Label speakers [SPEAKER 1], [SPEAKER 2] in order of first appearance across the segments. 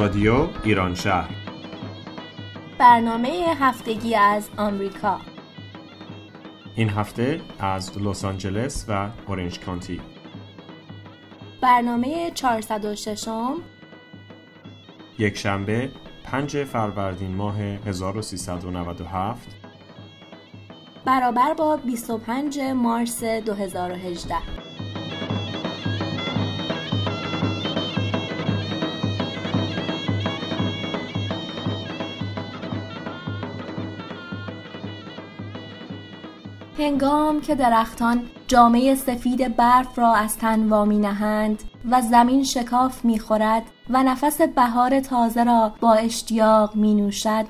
[SPEAKER 1] رادیو ایران شهر.
[SPEAKER 2] برنامه هفتگی از آمریکا.
[SPEAKER 1] این هفته از لس آنجلس و اورنج کانتی.
[SPEAKER 2] برنامه 406 م
[SPEAKER 1] یک شنبه 5 فروردین ماه 1397
[SPEAKER 2] برابر با 25 مارس 2018 هنگام که درختان جامعه سفید برف را از تن وامی نهند و زمین شکاف می‌خورد و نفس بهار تازه را با اشتیاق می نوشد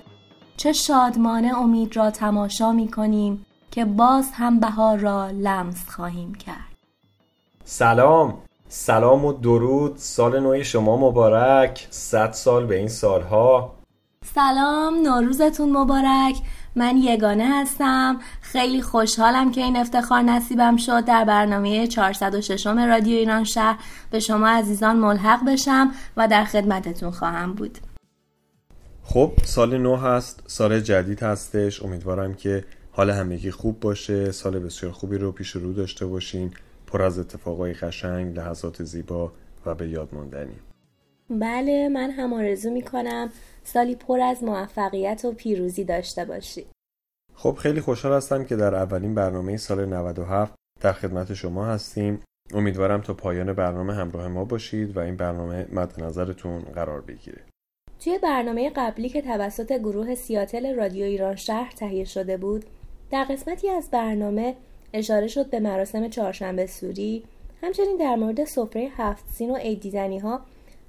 [SPEAKER 2] چه شادمانه امید را تماشا می کنیم که باز هم بهار را لمس خواهیم کرد.
[SPEAKER 1] سلام. سلام و درود. سال نو شما مبارک. صد سال به این سالها.
[SPEAKER 2] سلام. نوروزتون مبارک. من یگانه هستم. خیلی خوشحالم که این افتخار نصیبم شد. در برنامه 406 رادیو ایران شهر به شما عزیزان ملحق بشم و در خدمتتون خواهم بود.
[SPEAKER 1] خب سال نو هست سال جدید هستش. امیدوارم که حال همگی خوب باشه. سال بسیار خوبی رو پیش رو داشته باشین. پر از اتفاقای قشنگ لحظات زیبا و به یاد ماندنی.
[SPEAKER 2] بله من هم آرزو می کنم سالی پر از موفقیت و پیروزی داشته باشی.
[SPEAKER 1] خب خیلی خوشحال هستم که در اولین برنامه سال 97 در خدمت شما هستیم. امیدوارم تا پایان برنامه همراه ما باشید و این برنامه مد نظرتون قرار بگیره.
[SPEAKER 2] توی برنامه قبلی که توسط گروه سیاتل رادیو ایران شهر تهیه شده بود در قسمتی از برنامه اشاره شد به مراسم چهارشنبه سوری. همچنین در مورد سفره هفت سین و عید دیدنی ها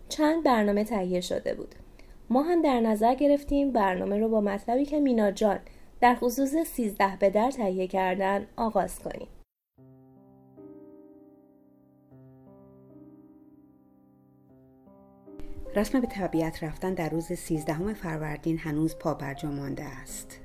[SPEAKER 2] چند برنامه تهیه شده بود. ما هم در نظر گرفتیم برنامه رو با مطلبی که مینا جان در خصوص سیزده به در تهیه کردن آغاز کنیم.
[SPEAKER 3] رسم به طبیعت رفتن در روز سیزدهم فروردین هنوز پا برجا مانده است.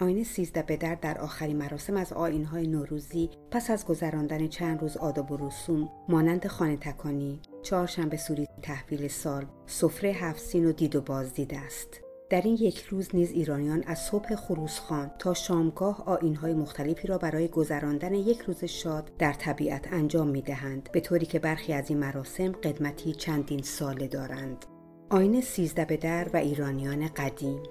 [SPEAKER 3] آین سیزده به در در آخرین مراسم از آینهای نوروزی پس از گذراندن چند روز آداب و رسوم مانند خانه تکانی چهارشنبه سوری تحویل سال سفره هفت سین و دید و بازدید است. در این یک روز نیز ایرانیان از صبح خروسخان تا شامگاه آینهای مختلفی را برای گذراندن یک روز شاد در طبیعت انجام می دهند به طوری که برخی از این مراسم قدمتی چندین ساله دارند. آین سیزده به در و ایرانیان قدیم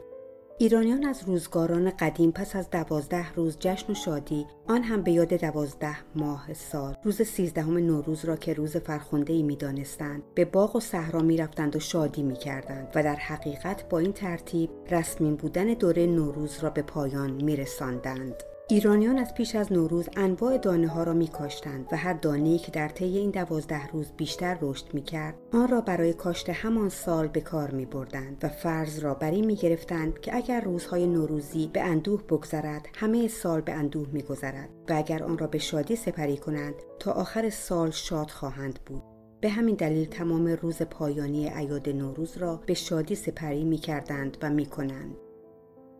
[SPEAKER 3] ایرانیان از روزگاران قدیم پس از دوازده روز جشن و شادی آن هم به یاد دوازده ماه سال روز سیزدهم نوروز را که روز فرخنده ای می دانستند به باغ و صحرا می رفتند و شادی می کردند و در حقیقت با این ترتیب رسمین بودن دوره نوروز را به پایان می رساندند. ایرانیان از پیش از نوروز انواع دانه ها را می کاشتند و هر دانه که در طی این دوازده روز بیشتر رشد می کرد آن را برای کاشت همان سال به کار می بردند و فرض را بر این می گرفتند که اگر روزهای نوروزی به اندوه بگذرد همه سال به اندوه می گذرد و اگر آن را به شادی سپری کنند تا آخر سال شاد خواهند بود به همین دلیل تمام روز پایانی ایاد نوروز را به شادی سپری می کردند و می کنند.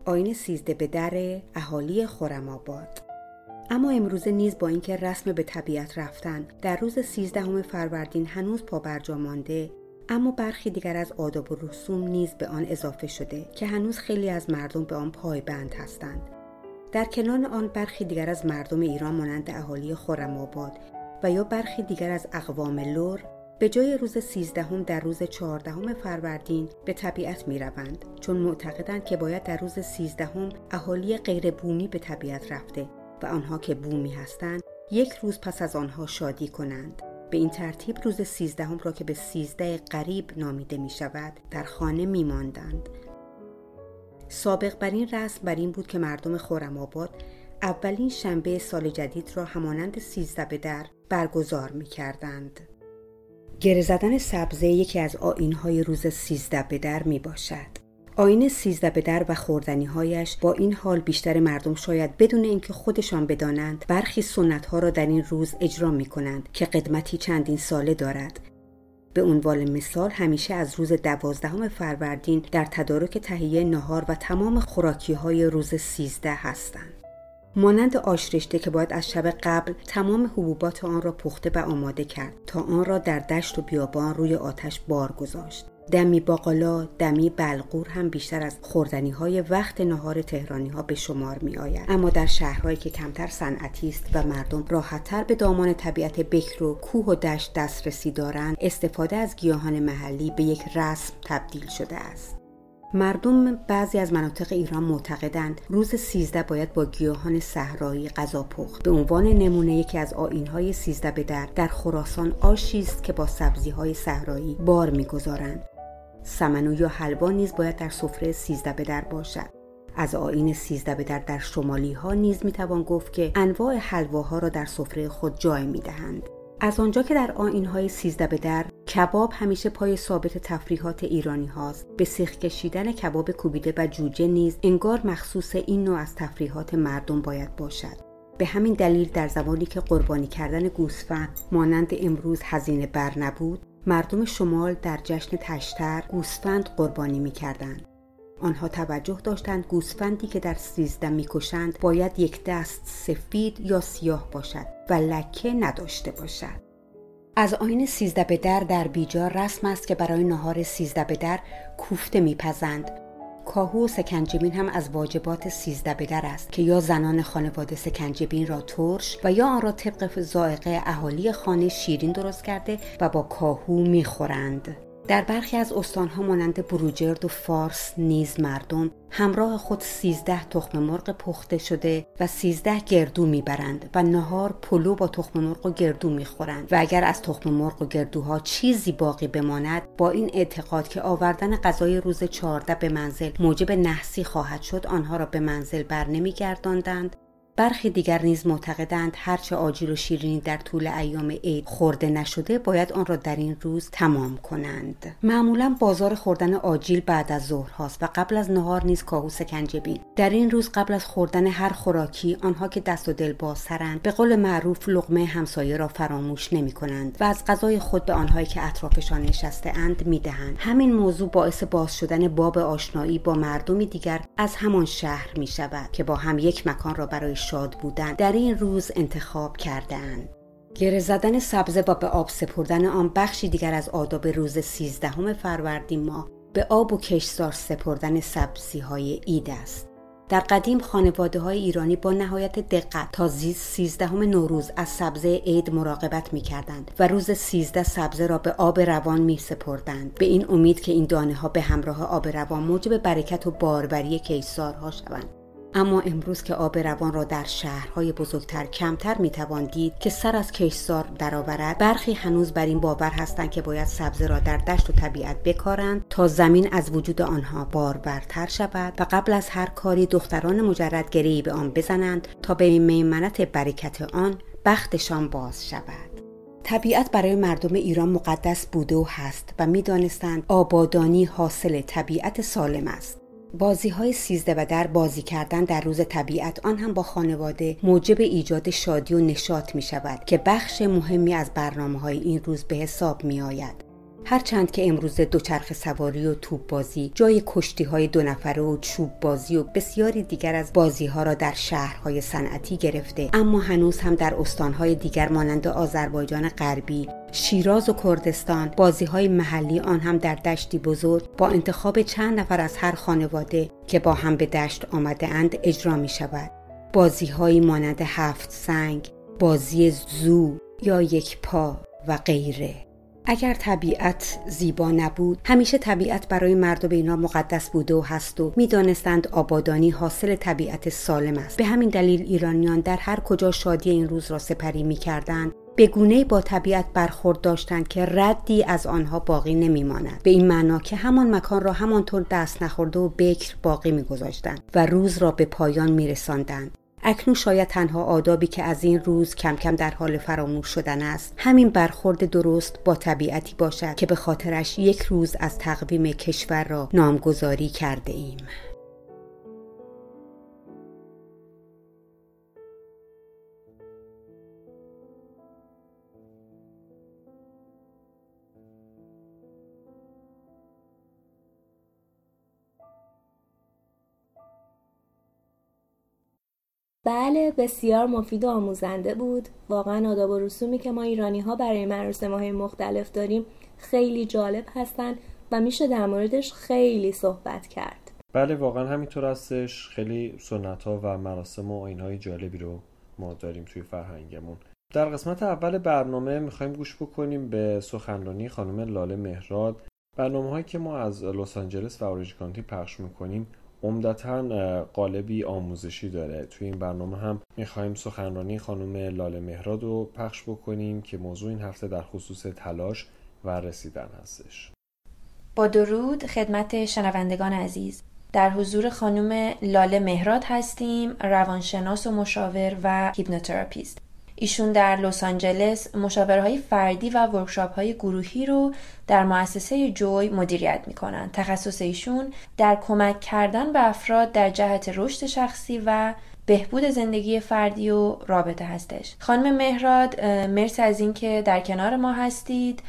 [SPEAKER 3] آین سیزده به در اهالی خورم آباد. اما امروزه نیز با اینکه رسم به طبیعت رفتن در روز سیزدهم فروردین هنوز پا برجا مانده اما برخی دیگر از آداب و رسوم نیز به آن اضافه شده که هنوز خیلی از مردم به آن پایبند هستند. در کنار آن برخی دیگر از مردم ایران مانند اهالی خورم آباد و یا برخی دیگر از اقوام لور به جای روز سیزدهم در روز چهاردهم فروردین به طبیعت می روند چون معتقدند که باید در روز سیزدهم اهالی غیر بومی به طبیعت رفته و آنها که بومی هستند یک روز پس از آنها شادی کنند به این ترتیب روز سیزدهم را که به سیزده قریب نامیده می شود در خانه می ماندند. سابق بر این رسم بر این بود که مردم خورم آباد اولین شنبه سال جدید را همانند سیزده به در برگزار می کردند. گره زدن سبزه یکی از آینهای روز سیزده به در می باشد. آین سیزده به در و خوردنیهایش با این حال بیشتر مردم شاید بدون اینکه خودشان بدانند برخی سنت ها را در این روز اجرا می کنند که قدمتی چندین ساله دارد به عنوان مثال همیشه از روز دوازدهم فروردین در تدارک تهیه نهار و تمام خوراکی های روز سیزده هستند. مانند آشرشته که باید از شب قبل تمام حبوبات آن را پخته و آماده کرد تا آن را در دشت و بیابان روی آتش بار گذاشت. دمی باقالا دمی بلغور هم بیشتر از خوردنی های وقت نهار تهرانی ها به شمار می آید اما در شهرهایی که کمتر صنعتی است و مردم راحتتر به دامان طبیعت بکر و کوه و دشت دسترسی دارند استفاده از گیاهان محلی به یک رسم تبدیل شده است. مردم بعضی از مناطق ایران معتقدند روز سیزده باید با گیاهان صحرایی غذا پخت. به عنوان نمونه یکی از آینهای سیزده به در در خراسان آشی است که با سبزیهای صحرایی بار می‌گذارند. سمنو یا حلوا نیز باید در سفره سیزده به در باشد. از آین سیزده به در در شمالی ها نیز می توان گفت که انواع حلواها را در سفره خود جای می دهند. از آنجا که در آین های سیزده به در کباب همیشه پای ثابت تفریحات ایرانی هاست به سیخ کشیدن کباب کوبیده و جوجه نیز انگار مخصوص این نوع از تفریحات مردم باید باشد به همین دلیل در زمانی که قربانی کردن گوسفند مانند امروز هزینه بر نبود مردم شمال در جشن تشتر گوسفند قربانی می کردن. آنها توجه داشتند گوسفندی که در سیزده می‌کشند باید یک دست سفید یا سیاه باشد و لکه نداشته باشد. از آین سیزده به در در بیجار رسم است که برای نهار سیزده به در کوفته میپزند کاهو و سکنجبین هم از واجبات سیزده بدر است که یا زنان خانواده سکنجبین را ترش و یا آن را طبق زائقه اهالی خانه شیرین درست کرده و با کاهو می‌خورند در برخی از استانها مانند بروجرد و فارس نیز مردم همراه خود سیزده تخم مرغ پخته شده و سیزده گردو می‌برند و نهار پلو با تخم مرغ و گردو می‌خورند. و اگر از تخم مرغ و گردوها چیزی باقی بماند با این اعتقاد که آوردن غذای روز چهارده به منزل موجب نحسی خواهد شد آنها را به منزل بر نمیگرداندند برخی دیگر نیز معتقدند هرچه آجیل و شیرینی در طول ایام عید خورده نشده باید آن را در این روز تمام کنند معمولا بازار خوردن آجیل بعد از ظهر هاست و قبل از نهار نیز کاهو سکنجبین در این روز قبل از خوردن هر خوراکی آنها که دست و دل بازترند به قول معروف لقمه همسایه را فراموش نمی کنند و از غذای خود به آنهایی که اطرافشان نشسته اند می دهند. همین موضوع باعث باز شدن باب آشنایی با مردمی دیگر از همان شهر می شود که با هم یک مکان را برای شاد بودن در این روز انتخاب کردهاند. گره زدن سبزه و به آب سپردن آن بخشی دیگر از آداب روز سیزدهم فروردین ماه به آب و کشزار سپردن سبزی های اید است. در قدیم خانواده های ایرانی با نهایت دقت تا سیزدهم نوروز از سبزه عید مراقبت می کردند و روز سیزده سبزه را به آب روان می سپردند به این امید که این دانه ها به همراه آب روان موجب برکت و باروری کیسارها شوند اما امروز که آب روان را در شهرهای بزرگتر کمتر می‌توان دید که سر از کشزار درآورد برخی هنوز بر این باور هستند که باید سبزه را در دشت و طبیعت بکارند تا زمین از وجود آنها بارورتر شود و قبل از هر کاری دختران مجرد گریی به آن بزنند تا به میمنت برکت آن بختشان باز شود. طبیعت برای مردم ایران مقدس بوده و هست و می‌دانستند آبادانی حاصل طبیعت سالم است. بازی های سیزده و در بازی کردن در روز طبیعت آن هم با خانواده موجب ایجاد شادی و نشاط می شود که بخش مهمی از برنامه های این روز به حساب می آید. هرچند که امروز دوچرخه سواری و توپ بازی جای کشتی های دو نفره و چوب بازی و بسیاری دیگر از بازی ها را در شهرهای صنعتی گرفته. اما هنوز هم در استانهای دیگر مانند آذربایجان غربی شیراز و کردستان بازی های محلی آن هم در دشتی بزرگ با انتخاب چند نفر از هر خانواده که با هم به دشت آمده اند اجرا می شود بازی های مانند هفت سنگ بازی زو یا یک پا و غیره. اگر طبیعت زیبا نبود همیشه طبیعت برای مردم اینا مقدس بوده و هست و می‌دانستند آبادانی حاصل طبیعت سالم است. به همین دلیل ایرانیان در هر کجا شادی این روز را سپری می‌کردند به گونه با طبیعت برخورد داشتند که ردی از آنها باقی نمیماند. به این معنا که همان مکان را همانطور دست نخورده و بکر باقی میگذاشتند و روز را به پایان میرساندند. اکنون شاید تنها آدابی که از این روز کم کم در حال فراموش شدن است همین برخورد درست با طبیعتی باشد که به خاطرش یک روز از تقویم کشور را نامگذاری کرده ایم.
[SPEAKER 2] بله بسیار مفید و آموزنده بود. واقعا آداب و رسومی که ما ایرانی ها برای مراسم های مختلف داریم خیلی جالب هستند و میشه در موردش خیلی صحبت کرد.
[SPEAKER 1] بله واقعا همینطور هستش. خیلی سنت ها و مراسم و های جالبی رو ما داریم توی فرهنگمون. در قسمت اول برنامه می‌خوایم گوش بکنیم به سخنرانی خانم لاله مهراد. برنامه هایی که ما از لس آنجلس و اوریج کانتی پخش می‌کنیم عمدتا قالبی آموزشی داره. توی این برنامه هم می‌خوایم سخنرانی خانم لاله مهراد رو پخش بکنیم که موضوع این هفته در خصوص تلاش و رسیدن هستش.
[SPEAKER 4] با درود خدمت شنوندگان عزیز. در حضور خانم لاله مهراد هستیم روانشناس و مشاور و hypnotherapist. ایشون در لس آنجلس مشاورهای فردی و workshop های گروهی رو در مؤسسه جوی مدیریت می‌کنن. تخصص ایشون در کمک کردن به افراد در جهت رشد شخصی و بهبود زندگی فردی و رابطه هستش. خانم مهراد مرسی از اینکه در کنار ما هستید.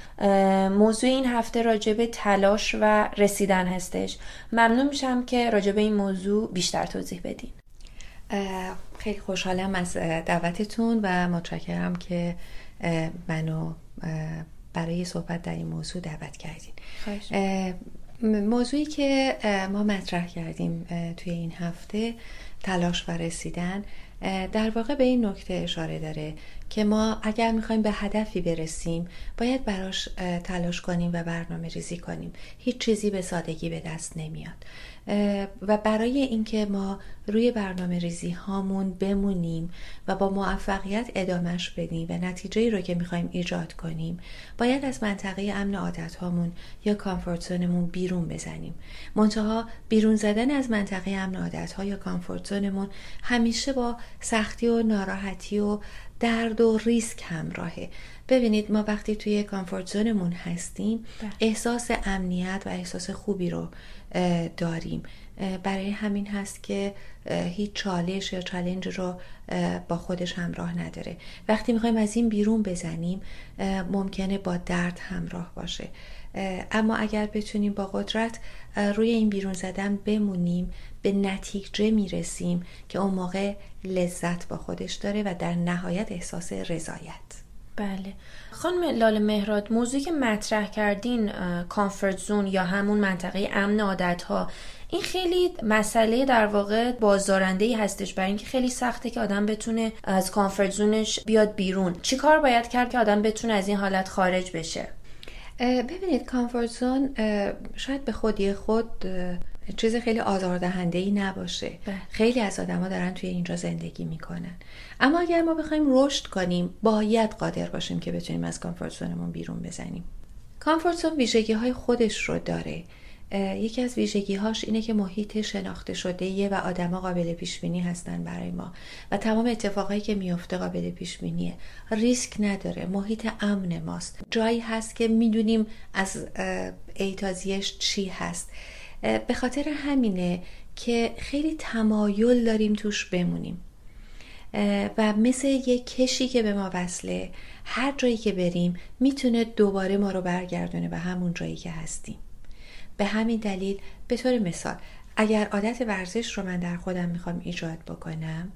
[SPEAKER 4] موضوع این هفته راجب تلاش و رسیدن هستش. ممنون میشم که راجب این موضوع بیشتر توضیح بدین.
[SPEAKER 5] خیلی خوشحالم از دعوتتون و متشکرم که منو برای صحبت در این موضوع دعوت کردین. موضوعی که ما مطرح کردیم توی این هفته تلاش و رسیدن در واقع به این نکته اشاره داره که ما اگر می‌خوایم به هدفی برسیم باید براش تلاش کنیم و برنامه ریزی کنیم. هیچ چیزی به سادگی به دست نمیاد. و برای اینکه ما روی برنامه ریزی هامون بمونیم و با موفقیت ادامش بدیم و نتیجه رو که می‌خوایم ایجاد کنیم باید از منطقه امن عادت هامون یا کامفورت بیرون بزنیم منتها بیرون زدن از منطقه امن عادت ها یا کامفورت همیشه با سختی و ناراحتی و درد و ریسک همراهه ببینید ما وقتی توی کامفورت زونمون هستیم بله. احساس امنیت و احساس خوبی رو داریم. برای همین هست که هیچ چالش یا چالنج رو با خودش همراه نداره. وقتی می‌خوایم از این بیرون بزنیم ممکنه با درد همراه باشه. اما اگر بتونیم با قدرت روی این بیرون زدن بمونیم به نتیجه می‌رسیم که اون موقع لذت با خودش داره و در نهایت احساس رضایت.
[SPEAKER 4] بله. خانم لال مهراد موضوعی که مطرح کردین کامفورت زون یا همون منطقه امن عادت ها این خیلی مسئله در واقع بازدارنده ای هستش برای اینکه خیلی سخته که آدم بتونه از کامفورت زونش بیاد بیرون. چی کار باید کرد که آدم بتونه از این حالت خارج بشه؟
[SPEAKER 5] ببینید کامفورت زون شاید به خودی خود چیز خیلی آزاردهنده ای نباشه. بله. خیلی از آدما دارن توی اینجا زندگی می‌کنن. اما اگر ما بخوایم رشد کنیم باید قادر باشیم که بتونیم از کامفورت زونمون بیرون بزنیم. کامفورت زون ویژگی های خودش رو داره. یکی از ویژگی هاش اینه که محیط شناخته شده یه و آدما قابل پیش بینی هستن برای ما. و تمام اتفاقایی که میفته قابل پیش بینیه ریسک نداره. محیط امن ماست. جایی هست که می‌دونیم از ایتازیش چی هست. به خاطر همینه که خیلی تمایل داریم توش بمونیم. و مثل یه کشی که به ما وصله هر جایی که بریم می‌تونه دوباره ما رو برگردونه به همون جایی که هستیم. به همین دلیل به طور مثال اگر عادت ورزش رو من در خودم می‌خوام ایجاد بکنم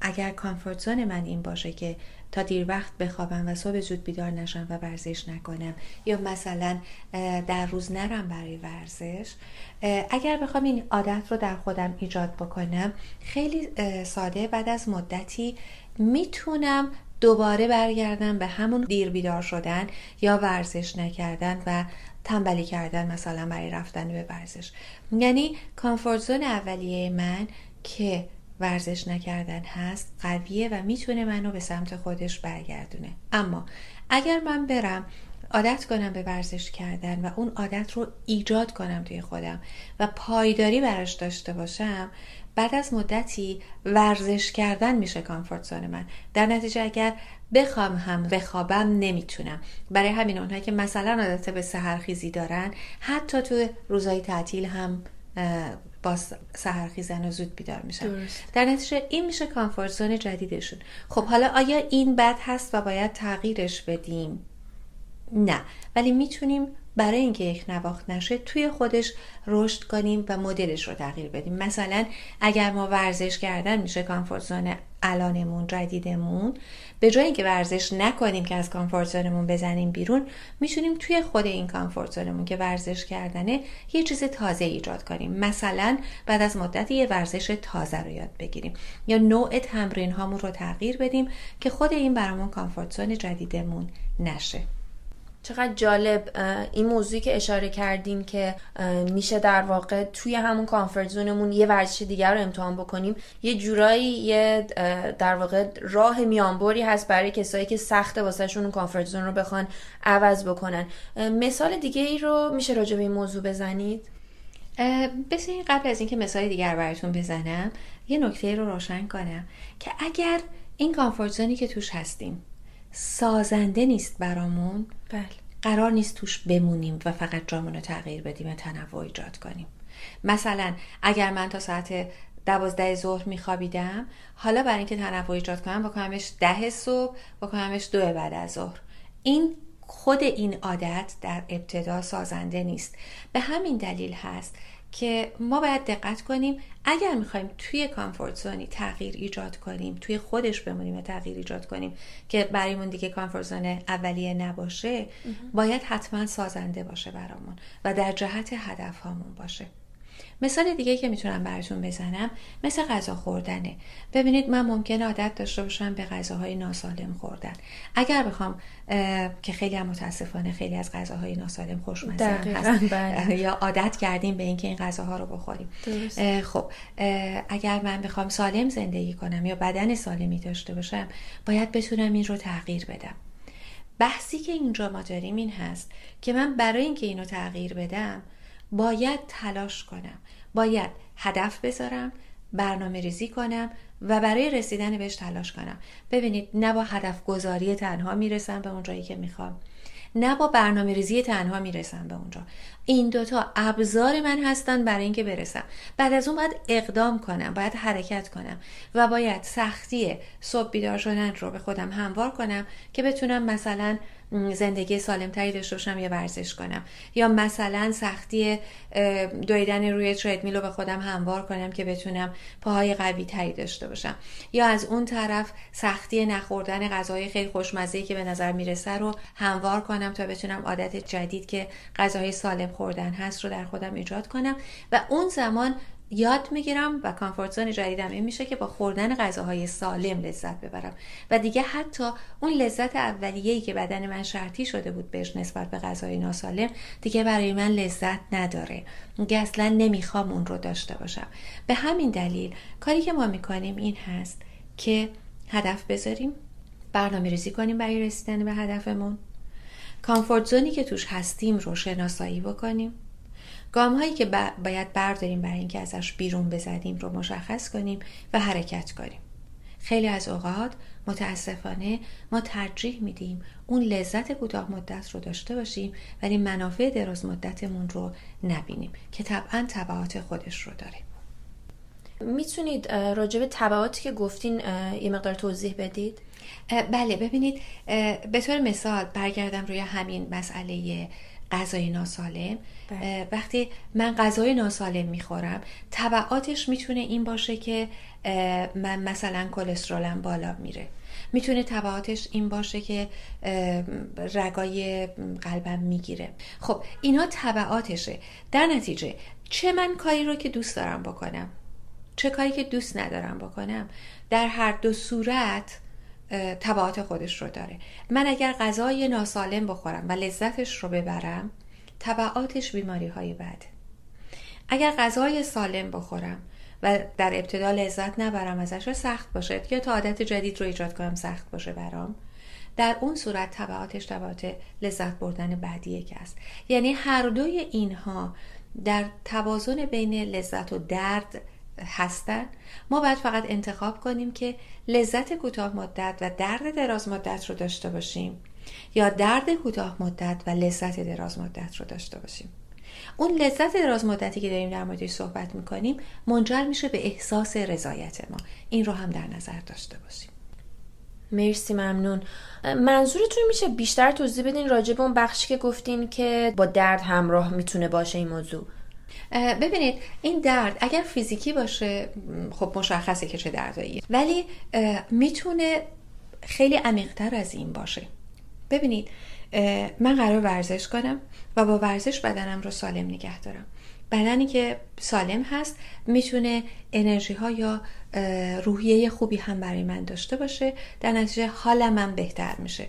[SPEAKER 5] اگر کامفورت زون من این باشه که تا دیر وقت بخوابم و صبح زود بیدار نشم و ورزش نکنم. یا مثلا در روز نرم برای ورزش. اگر بخوام این عادت رو در خودم ایجاد بکنم خیلی ساده بعد از مدتی می‌تونم دوباره برگردم به همون دیر بیدار شدن یا ورزش نکردن و تنبلی کردن مثلا برای رفتن به ورزش. یعنی کامفورت زون اولیه من که ورزش نکردن هست قویه و می‌تونه منو به سمت خودش برگردونه. اما اگر من برم عادت کنم به ورزش کردن و اون عادت رو ایجاد کنم توی خودم و پایداری براش داشته باشم بعد از مدتی ورزش کردن میشه کامفورت زون من. در نتیجه اگر بخوام هم بخوابم نمی‌تونم. برای همین اونهایی که مثلا عادت به سهرخیزی دارن حتی تو روزهای تعطیل هم با سهرخیزن و زود بیدار میشن. در نتیجه این میشه کامفورت زون جدیدشون. خب حالا آیا این بد هست و باید تغییرش بدیم؟ نه. ولی می‌تونیم برای اینکه یک نواخت نشه توی خودش رشد کنیم و مدلش رو تغییر بدیم. مثلا اگر ما ورزش کردن میشه کامفورت زون الانمون جدیدمون به جای اینکه ورزش نکنیم که از کامفورت زونمون بزنیم بیرون می‌تونیم توی خود این کامفورت زونمون که ورزش کردنه یه چیز تازه ایجاد کنیم. مثلا بعد از مدت یه ورزش تازه رو یاد بگیریم. یا نوع تمرین هامون رو تغییر بدیم که خود این برامون کامفورت زون جدیدمون نشه.
[SPEAKER 4] چقدر جالب این موضوعی که اشاره کردیم که میشه در واقع توی همون کانفرت زونمون یه ورزش دیگر رو امتحان بکنیم. یه جورایی یه در واقع راه میانبری هست برای کسایی که سخت واسهشون اون کانفرت زون رو بخوان عوض بکنن. مثال دیگه ای رو میشه راجع به این موضوع بزنید؟
[SPEAKER 5] بسیاری قبل از اینکه مثال دیگر براتون بزنم یه نکته رو روشن کنم که اگر این کانفرت زونی که توش هستیم سازنده نیست برامون.
[SPEAKER 4] بله.
[SPEAKER 5] قرار نیست توش بمونیم و فقط جامون رو تغییر بدیم و تنوع ایجاد کنیم. مثلا اگر من تا ساعت دوازده ظهر میخوابیدم حالا برای اینکه تنوع ایجاد کنم بکنمش ده صبح بکنمش دو بعد از ظهر. این خود این عادت در ابتدا سازنده نیست. به همین دلیل هست که ما باید دقت کنیم اگر می‌خوایم توی کامفورت زونی تغییر ایجاد کنیم توی خودش بمونیم و تغییر ایجاد کنیم که برایمون دیگه کامفورت زون اولیه نباشه باید حتما سازنده باشه برامون و در جهت هدف هامون باشه. مثال دیگه که می‌تونم براتون بزنم مثل غذا خوردنه. ببینید من ممکنه عادت داشته باشم به غذاهای ناسالم خوردن. اگر بخوام که خیلی هم متاسفانه خیلی از غذاهای ناسالم خوشمزه هست. بله. یا عادت کردیم به اینکه این غذاها رو بخوریم. خب اگر من بخوام سالم زندگی کنم یا بدن سالمی داشته باشم باید بتونم این رو تغییر بدم. بحثی که اینجا ما داریم این هست که من برای اینکه اینو تغییر بدم باید تلاش کنم. باید هدف بذارم برنامه ریزی کنم و برای رسیدن بهش تلاش کنم. ببینید نه با هدف گذاری تنها می‌رسم به اونجایی که می‌خوام نه با برنامه ریزی تنها می‌رسم به اونجا. این دوتا ابزار من هستن برای اینکه برسم. بعد از اون باید اقدام کنم باید حرکت کنم و باید سختی صبح بیدار شدن رو به خودم هموار کنم که بتونم مثلا زندگی سالمتری داشته باشم یا ورزش کنم. یا مثلا سختی دویدن روی تریدمیل رو به خودم هموار کنم که بتونم پاهای قوی تری داشته باشم. یا از اون طرف سختی نخوردن غذاهای خیلی خوشمزه که به نظر می‌رسه رو هموار کنم تا بتونم عادت جدید که غذاهای سالم خوردن هست رو در خودم ایجاد کنم. و اون زمان یاد می‌گیرم و کامفورت زون جدیدم این میشه که با خوردن غذاهای سالم لذت ببرم. و دیگه حتی اون لذت اولیه‌ای که بدن من شرطی شده بود بهش نسبت به غذای ناسالم دیگه برای من لذت نداره. دیگه اصلا نمی‌خوام اون رو داشته باشم. به همین دلیل کاری که ما می‌کنیم این هست که هدف بذاریم برنامه ریزی کنیم برای رسیدن به هدفمون. کامفورت زونی که توش هستیم رو شناسایی بکنیم. گام هایی که باید برداریم برای اینکه ازش بیرون بزدیم رو مشخص کنیم و حرکت کنیم خیلی از اوقات متاسفانه ما ترجیح میدیم اون لذت کوتاه مدت رو داشته باشیم ولی منافع دراز مدتمون رو نبینیم که طبعا تبعات خودش رو داره
[SPEAKER 4] می‌تونید راجع به تبعاتی که گفتین یه مقدار توضیح بدید؟
[SPEAKER 5] بله ببینید به طور مثال برگردم روی همین مسئله غذای ناسالم. بله. وقتی من غذای ناسالم می‌خورم طبعاتش می‌تونه این باشه که من مثلا کلسترولم بالا میره. می‌تونه طبعاتش این باشه که رگای قلبم می‌گیره. خب اینا طبعاتشه. در نتیجه چه من کاری رو که دوست دارم بکنم؟ چه کاری که دوست ندارم بکنم؟ در هر دو صورت تبعات خودش رو داره. من اگر غذای ناسالم بخورم و لذتش رو ببرم تبعاتش بیماری های بد اگر غذای سالم بخورم و در ابتدا لذت نبرم ازش سخت باشه؟ یا تا عادت جدید رو ایجاد کنم سخت باشه برام؟ در اون صورت تبعاتش تبعات لذت بردن بعدیه که است. یعنی هر دوی اینها در توازن بین لذت و درد هستن. ما باید فقط انتخاب کنیم که لذت کوتاه مدت و درد دراز مدت رو داشته باشیم یا درد کوتاه مدت و لذت دراز مدت رو داشته باشیم. اون لذت دراز مدتی که داریم در موردش صحبت می‌کنیم منجر میشه به احساس رضایت ما. این رو هم در نظر داشته باشیم.
[SPEAKER 4] مرسی ممنون. منظورتون میشه بیشتر توضیح بدین راجع به اون بخشی که گفتین که با درد همراه می‌تونه باشه این موضوع.
[SPEAKER 5] ببینید این درد اگر فیزیکی باشه خب مشخصه که چه درداییه. ولی می‌تونه خیلی عمیقتر از این باشه. ببینید من قرار ورزش کنم و با ورزش بدنم رو سالم نگه دارم. بدنی که سالم هست می‌تونه انرژی ها یا روحیه خوبی هم برای من داشته باشه. در نتیجه حالم من بهتر میشه.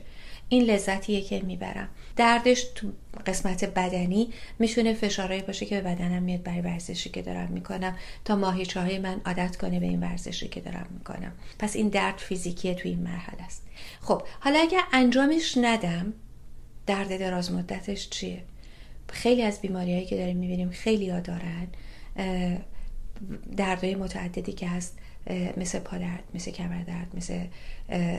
[SPEAKER 5] این لذتیه که می‌برم. دردش تو قسمت بدنی می‌تونه فشارهایی باشه که به بدنم میاد برای ورزشی که دارم می‌کنم. تا ماهیچه های من عادت کنه به این ورزشی که دارم می‌کنم. پس این درد فیزیکی تو این مرحله است. خب حالا اگر انجامش ندم درد دراز مدتش چیه؟ خیلی از بیماریهایی که داریم می‌بینیم خیلی ها دارن دردهای متعددی که هست مثل پادرد مثل کمردرد مثل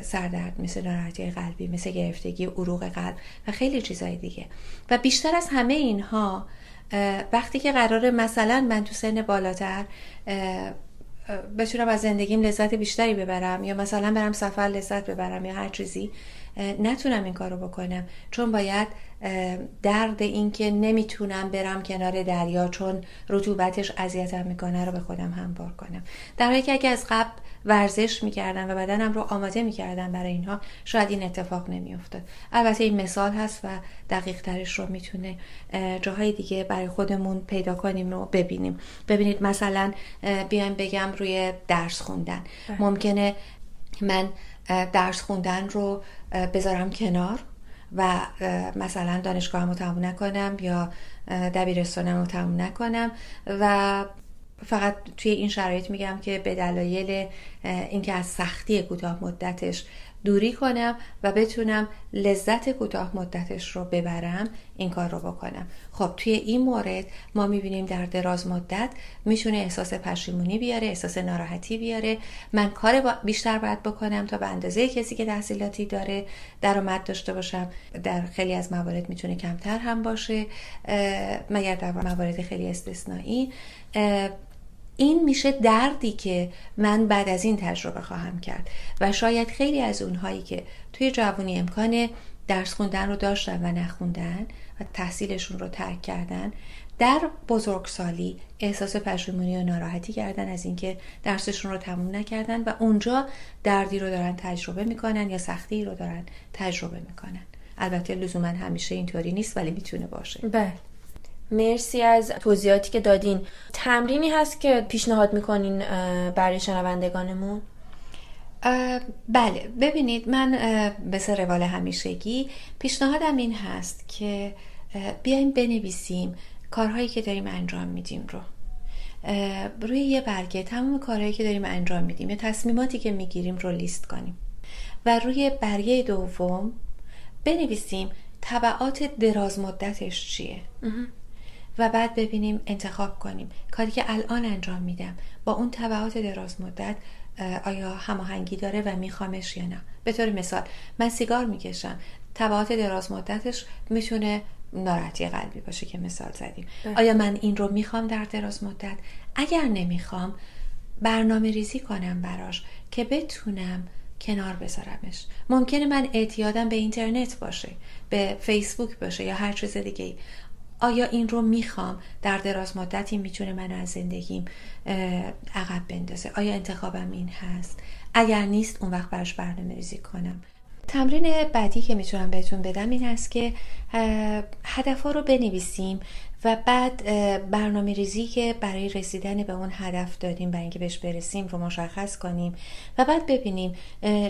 [SPEAKER 5] سردرد مثل ناراحتی قلبی مثل گرفتگی عروق قلب و خیلی چیزهای دیگه. و بیشتر از همه اینها وقتی که قرار مثلا من تو سن بالاتر بتونم از زندگیم لذت بیشتری ببرم یا مثلا برم سفر لذت ببرم یا هر چیزی نتونم این کارو بکنم. چون باید درد اینکه نمی‌تونم برم کنار دریا چون رطوبتش اذیتم می‌کنه رو به خودم هموار کنم. در حالی که اگه از قبل ورزش می‌کردم و بدنم رو آماده می‌کردم برای اینها شاید این اتفاق نمیافتاد. البته این مثال هست و دقیق ترش رو می‌تونه جاهای دیگه برای خودمون پیدا کنیم و ببینیم. ببینید مثلا بیایم بگم روی درس خوندن. بله. ممکنه من درس خوندن رو بذارم کنار و مثلا دانشگاه رو تموم نکنم یا دبیرستانم رو تموم نکنم و فقط توی این شرایط میگم که به دلایل اینکه از سختی کوتاه مدتش دوری کنم و بتونم لذت کوتاه مدتش رو ببرم این کار رو بکنم. خب توی این مورد ما می‌بینیم در دراز مدت می‌تونه احساس پشیمونی بیاره احساس ناراحتی بیاره. من کار بیشتر باید بکنم تا به اندازه کسی که تحصیلاتی داره درآمد داشته باشم. در خیلی از موارد می‌تونه کمتر هم باشه مگر در موارد خیلی استثنایی. این میشه دردی که من بعد از این تجربه خواهم کرد. و شاید خیلی از اونهایی که توی جوانی امکان درس خوندن رو داشتن و نخوندن و تحصیلشون رو ترک کردن در بزرگسالی احساس پشیمونی و ناراحتی کردن از اینکه درسشون رو تموم نکردن و اونجا دردی رو دارن تجربه می‌کنن یا سختی رو دارن تجربه می‌کنن. البته لزوما همیشه اینطوری نیست ولی می‌تونه باشه.
[SPEAKER 2] بله. مرسی از توضیحاتی که دادین. تمرینی هست که پیشنهاد می‌کنین برای شنوندگانمون؟
[SPEAKER 5] بله. ببینید من به روال همیشگی پیشنهادم این هست که بیایم بنویسیم کارهایی که داریم انجام میدیم رو. روی یه برگه تمام کارهایی که داریم انجام میدیم یا تصمیماتی که می‌گیریم رو لیست کنیم. و روی برگه دوم بنویسیم طبعات دراز مدتش چیه. و بعد ببینیم انتخاب کنیم. کاری که الان انجام میدم. با اون طبعات دراز مدت آیا هماهنگی داره و میخوامش یا نه؟ به طور مثال من سیگار می‌کشم. طبعات دراز مدتش می‌تونه ناراحتی قلبی باشه که مثال زدیم. بله. آیا من این رو می‌خوام در دراز مدت؟ اگر نمی‌خوام برنامه ریزی کنم براش که بتونم کنار بذارمش. ممکنه من اعتیادم به اینترنت باشه به فیسبوک باشه یا هر چیز دیگه ای آیا این رو می‌خوام؟ در دراز مدتی می‌تونه منو از زندگیم عقب بندازه. آیا انتخابم این هست؟ اگر نیست اون وقت براش برنامه ریزی کنم. تمرین بعدی که می‌تونم بهتون بدم این هست که هدفها رو بنویسیم. و بعد برنامه ریزی که برای رسیدن به اون هدف دادیم برای اینکه بهش برسیم رو مشخص کنیم و بعد ببینیم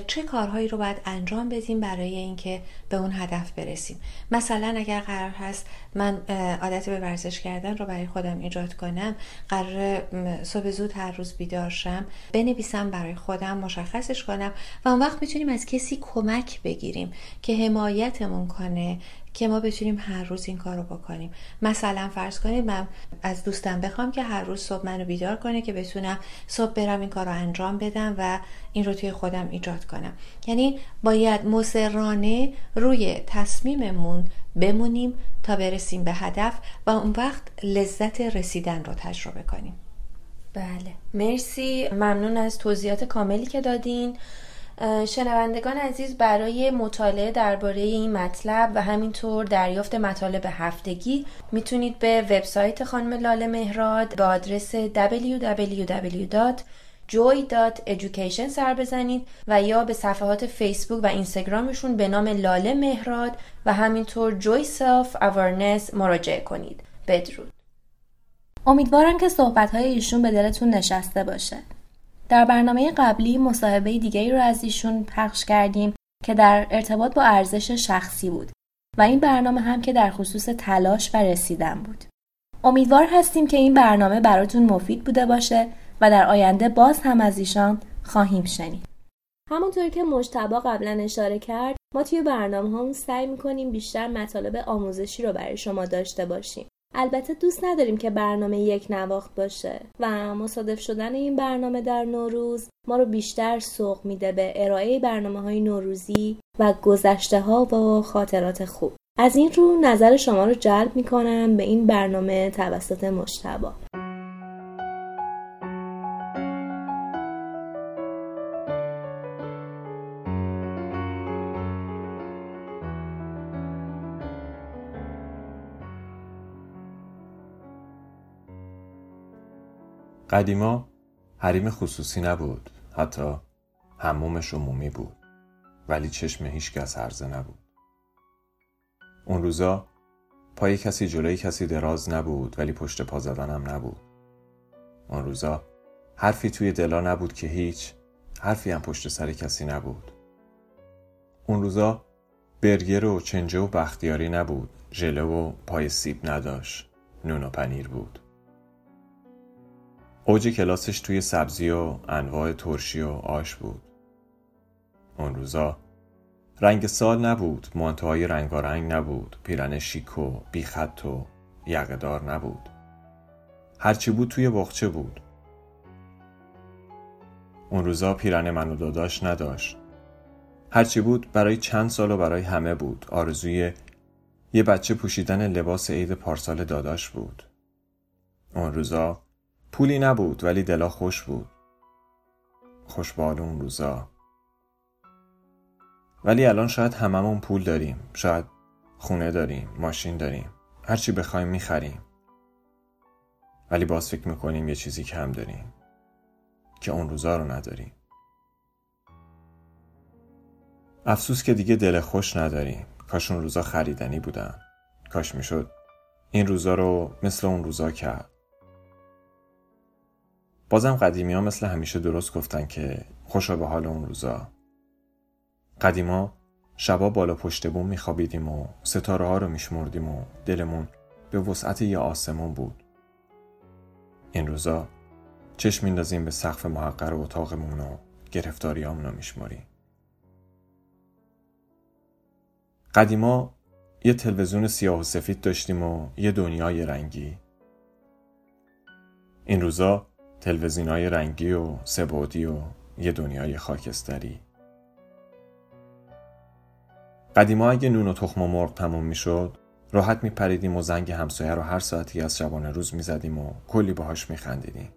[SPEAKER 5] چه کارهایی رو باید انجام بدیم برای اینکه به اون هدف برسیم. مثلا اگر قرار هست من عادت به ورزش کردن رو برای خودم ایجاد کنم قرار صبح زود هر روز بیدار شم بنویسم برای خودم مشخصش کنم و اون وقت می‌تونیم از کسی کمک بگیریم که حمایتمون کنه که ما بتونیم هر روز این کار رو بکنیم. مثلا فرض کنید من از دوستم بخوام که هر روز صبح منو بیدار کنه که بتونم صبح برم این کار رو انجام بدم و این رو توی خودم ایجاد کنم. یعنی باید مصرانه روی تصمیممون بمونیم تا برسیم به هدف و اون وقت لذت رسیدن رو تجربه کنیم.
[SPEAKER 2] بله. مرسی. ممنون از توضیحات کاملی که دادین.
[SPEAKER 4] شنوندگان عزیز برای مطالعه درباره این مطلب و همینطور دریافت مطالب هفتگی می‌تونید به وبسایت خانم لاله مهراد به آدرس www.joy.education سر بزنید و یا به صفحات فیسبوک و اینستاگرامشون به نام لاله مهراد و همینطور Joy Self Awareness مراجعه کنید. بدرود.
[SPEAKER 2] امیدوارم که صحبتهای ایشون به دلتون نشسته باشه. در برنامه قبلی مصاحبه دیگری رو از ایشون پخش کردیم که در ارتباط با ارزش شخصی بود و این برنامه هم که در خصوص تلاش و رسیدن بود. امیدوار هستیم که این برنامه براتون مفید بوده باشه و در آینده باز هم از ایشان خواهیم شنید. همونطوری که مجتبا قبلا اشاره کرد ما توی برنامه هم سعی می‌کنیم بیشتر مطالب آموزشی رو برای شما داشته باشیم. البته دوست نداریم که برنامه یک نواخت باشه و مصادف شدن این برنامه در نوروز ما رو بیشتر سوق میده به ارائه برنامه های نوروزی و گذشته ها و خاطرات خوب. از این رو نظر شما رو جلب می‌کنم به این برنامه توسط مشتبا.
[SPEAKER 1] قدیما حریم خصوصی نبود حتی همومش عمومی بود. ولی چشم هیچ کس هرزه نبود. اون روزا پای کسی جلوی کسی دراز نبود ولی پشت پا زدنم نبود. اون روزا حرفی توی دلا نبود که هیچ حرفی هم پشت سر کسی نبود. اون روزا برگر و چنجه و بختیاری نبود ژله و پای سیب نداشت نون و پنیر بود. اوج کلاسش توی سبزی و انواع ترشی و آش بود. اون روزا رنگ سال نبود، مانتوهای رنگارنگ نبود، پیرن شیک و بیخط و یقدار نبود. هرچی بود توی بخچه بود. اون روزا پیرن من و داداش نداشت. هرچی بود برای چند سال و برای همه بود. آرزوی یه بچه پوشیدن لباس عید پارسال داداش بود. اون روزا پولی نبود ولی دلا خوش بود. خوشبال اون روزا. ولی الان شاید هممون پول داریم. شاید خونه داریم ماشین داریم. هرچی بخوایم می‌خریم. ولی باز فکر می‌کنیم یه چیزی کم داریم. که اون روزا رو نداریم. افسوس که دیگه دل خوش نداریم. کاش اون روزا خریدنی بودن. کاش می‌شد این روزا رو مثل اون روزا کرد. بازم قدیمی ها مثل همیشه درست گفتن که خوشا به حال اون روزا. قدیما شبا بالا پشت بوم میخوابیدیم و ستاره ها رو میشمردیم و دلمون به وسعت یه آسمون بود. این روزا چشم میندازیم به سقف محقر اتاقمون و گرفتاریامون رو میشماریم قدیما یه تلویزیون سیاه و سفید داشتیم و یه دنیای رنگی. این روزا های رنگی و سبودی و یه دنیای خاکستری. قدیما اگه نون و تخم و مرغ تموم می‌شد راحت میپریدیم و زنگ همسایه رو هر ساعتی از شبانه روز می‌زدیم و کلی باهاش میخندیدیم.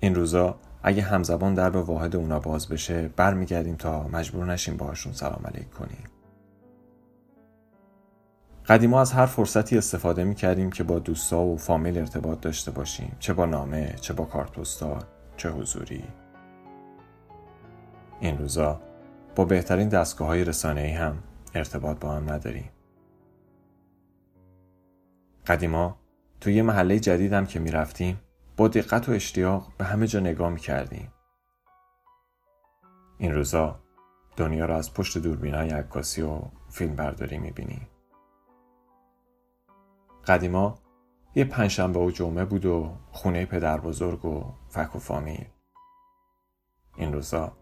[SPEAKER 1] این روزا اگه همزبان درب واحد اونا باز بشه برمیگردیم تا مجبور نشیم باهاشون سلام علیک کنیم. قدیما از هر فرصتی استفاده می کردیم که با دوستا و فامیل ارتباط داشته باشیم. چه با نامه چه با کارت پستال چه حضوری. این روزا با بهترین دستگاه های رسانه هم ارتباط با هم نداریم. قدیما تو یه محله جدید هم که می رفتیم با دقت و اشتیاق به همه جا نگاه می کردیم این روزا دنیا را از پشت دوربینای عکاسی و فیلم برداری می بینیم قدیما یه پنجشنبه و جمعه بود و خونه پدر بزرگ و فک و فامیل. این روزا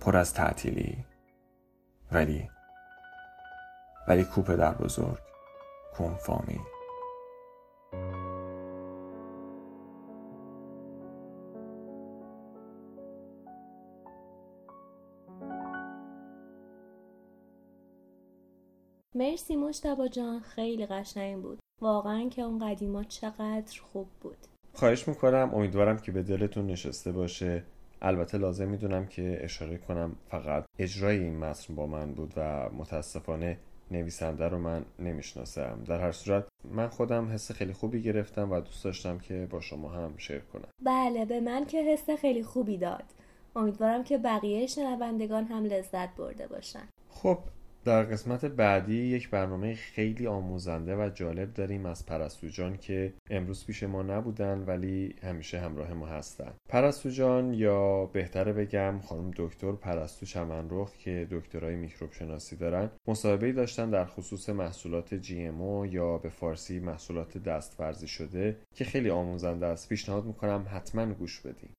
[SPEAKER 1] پر از تعطیلی. ولی ولی کو پدر بزرگ کون فامیل.
[SPEAKER 2] مرسی مشتبا جان خیلی قشنگ بود. واقعا که اون قدیما چقدر خوب بود.
[SPEAKER 1] خواهش می‌کنم امیدوارم که به دلتون نشسته باشه. البته لازم می‌دونم که اشاره کنم فقط اجرای این متن با من بود و متاسفانه نویسنده رو من نمی‌شناسم. در هر صورت من خودم حس خیلی خوبی گرفتم و دوست داشتم که با شما هم شیر کنم.
[SPEAKER 2] بله به من که حس خیلی خوبی داد. امیدوارم که بقیه شنوندگان هم لذت برده باشن.
[SPEAKER 1] خب در قسمت بعدی یک برنامه خیلی آموزنده و جالب داریم از پرستو جان که امروز پیش ما نبودن ولی همیشه همراه ما هستن. پرستو جان یا بهتره بگم خانم دکتر پرستو چمنرخ که دکترای میکروب شناسی دارن مصاحبه داشتن در خصوص محصولات جی یا به فارسی محصولات دستورزی شده که خیلی آموزنده است. پیشنهاد می‌کنم حتما گوش بدین.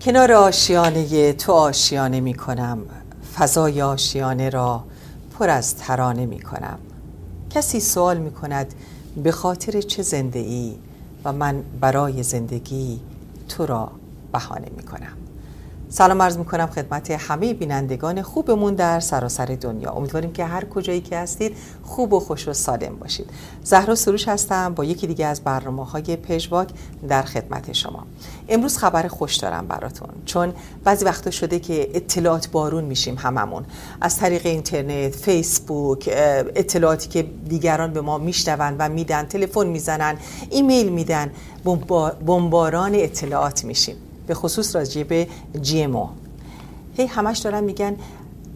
[SPEAKER 6] کنار آشیانه تو آشیانه می کنم. فضای آشیانه را پر از ترانه می کنم. کسی سوال می کند به خاطر چه زنده ای و من برای زندگی تو را بهانه می کنم. سلام عرض می کنم خدمت همه بینندگان خوبمون در سراسر دنیا. امیدواریم که هر کجایی که هستید خوب و خوش و سالم باشید. زهرا سروش هستم با یکی دیگه از برنامه های پژواک در خدمت شما. امروز خبر خوش دارم براتون چون بعضی وقتا شده که اطلاعات بارون میشیم هممون. از طریق اینترنت فیسبوک اطلاعاتی که دیگران به ما میشنون و میدن تلفن می‌زنن ایمیل میدن بمباران اطلاعات میشیم. به خصوص راجع به جی ام هی همش دارن میگن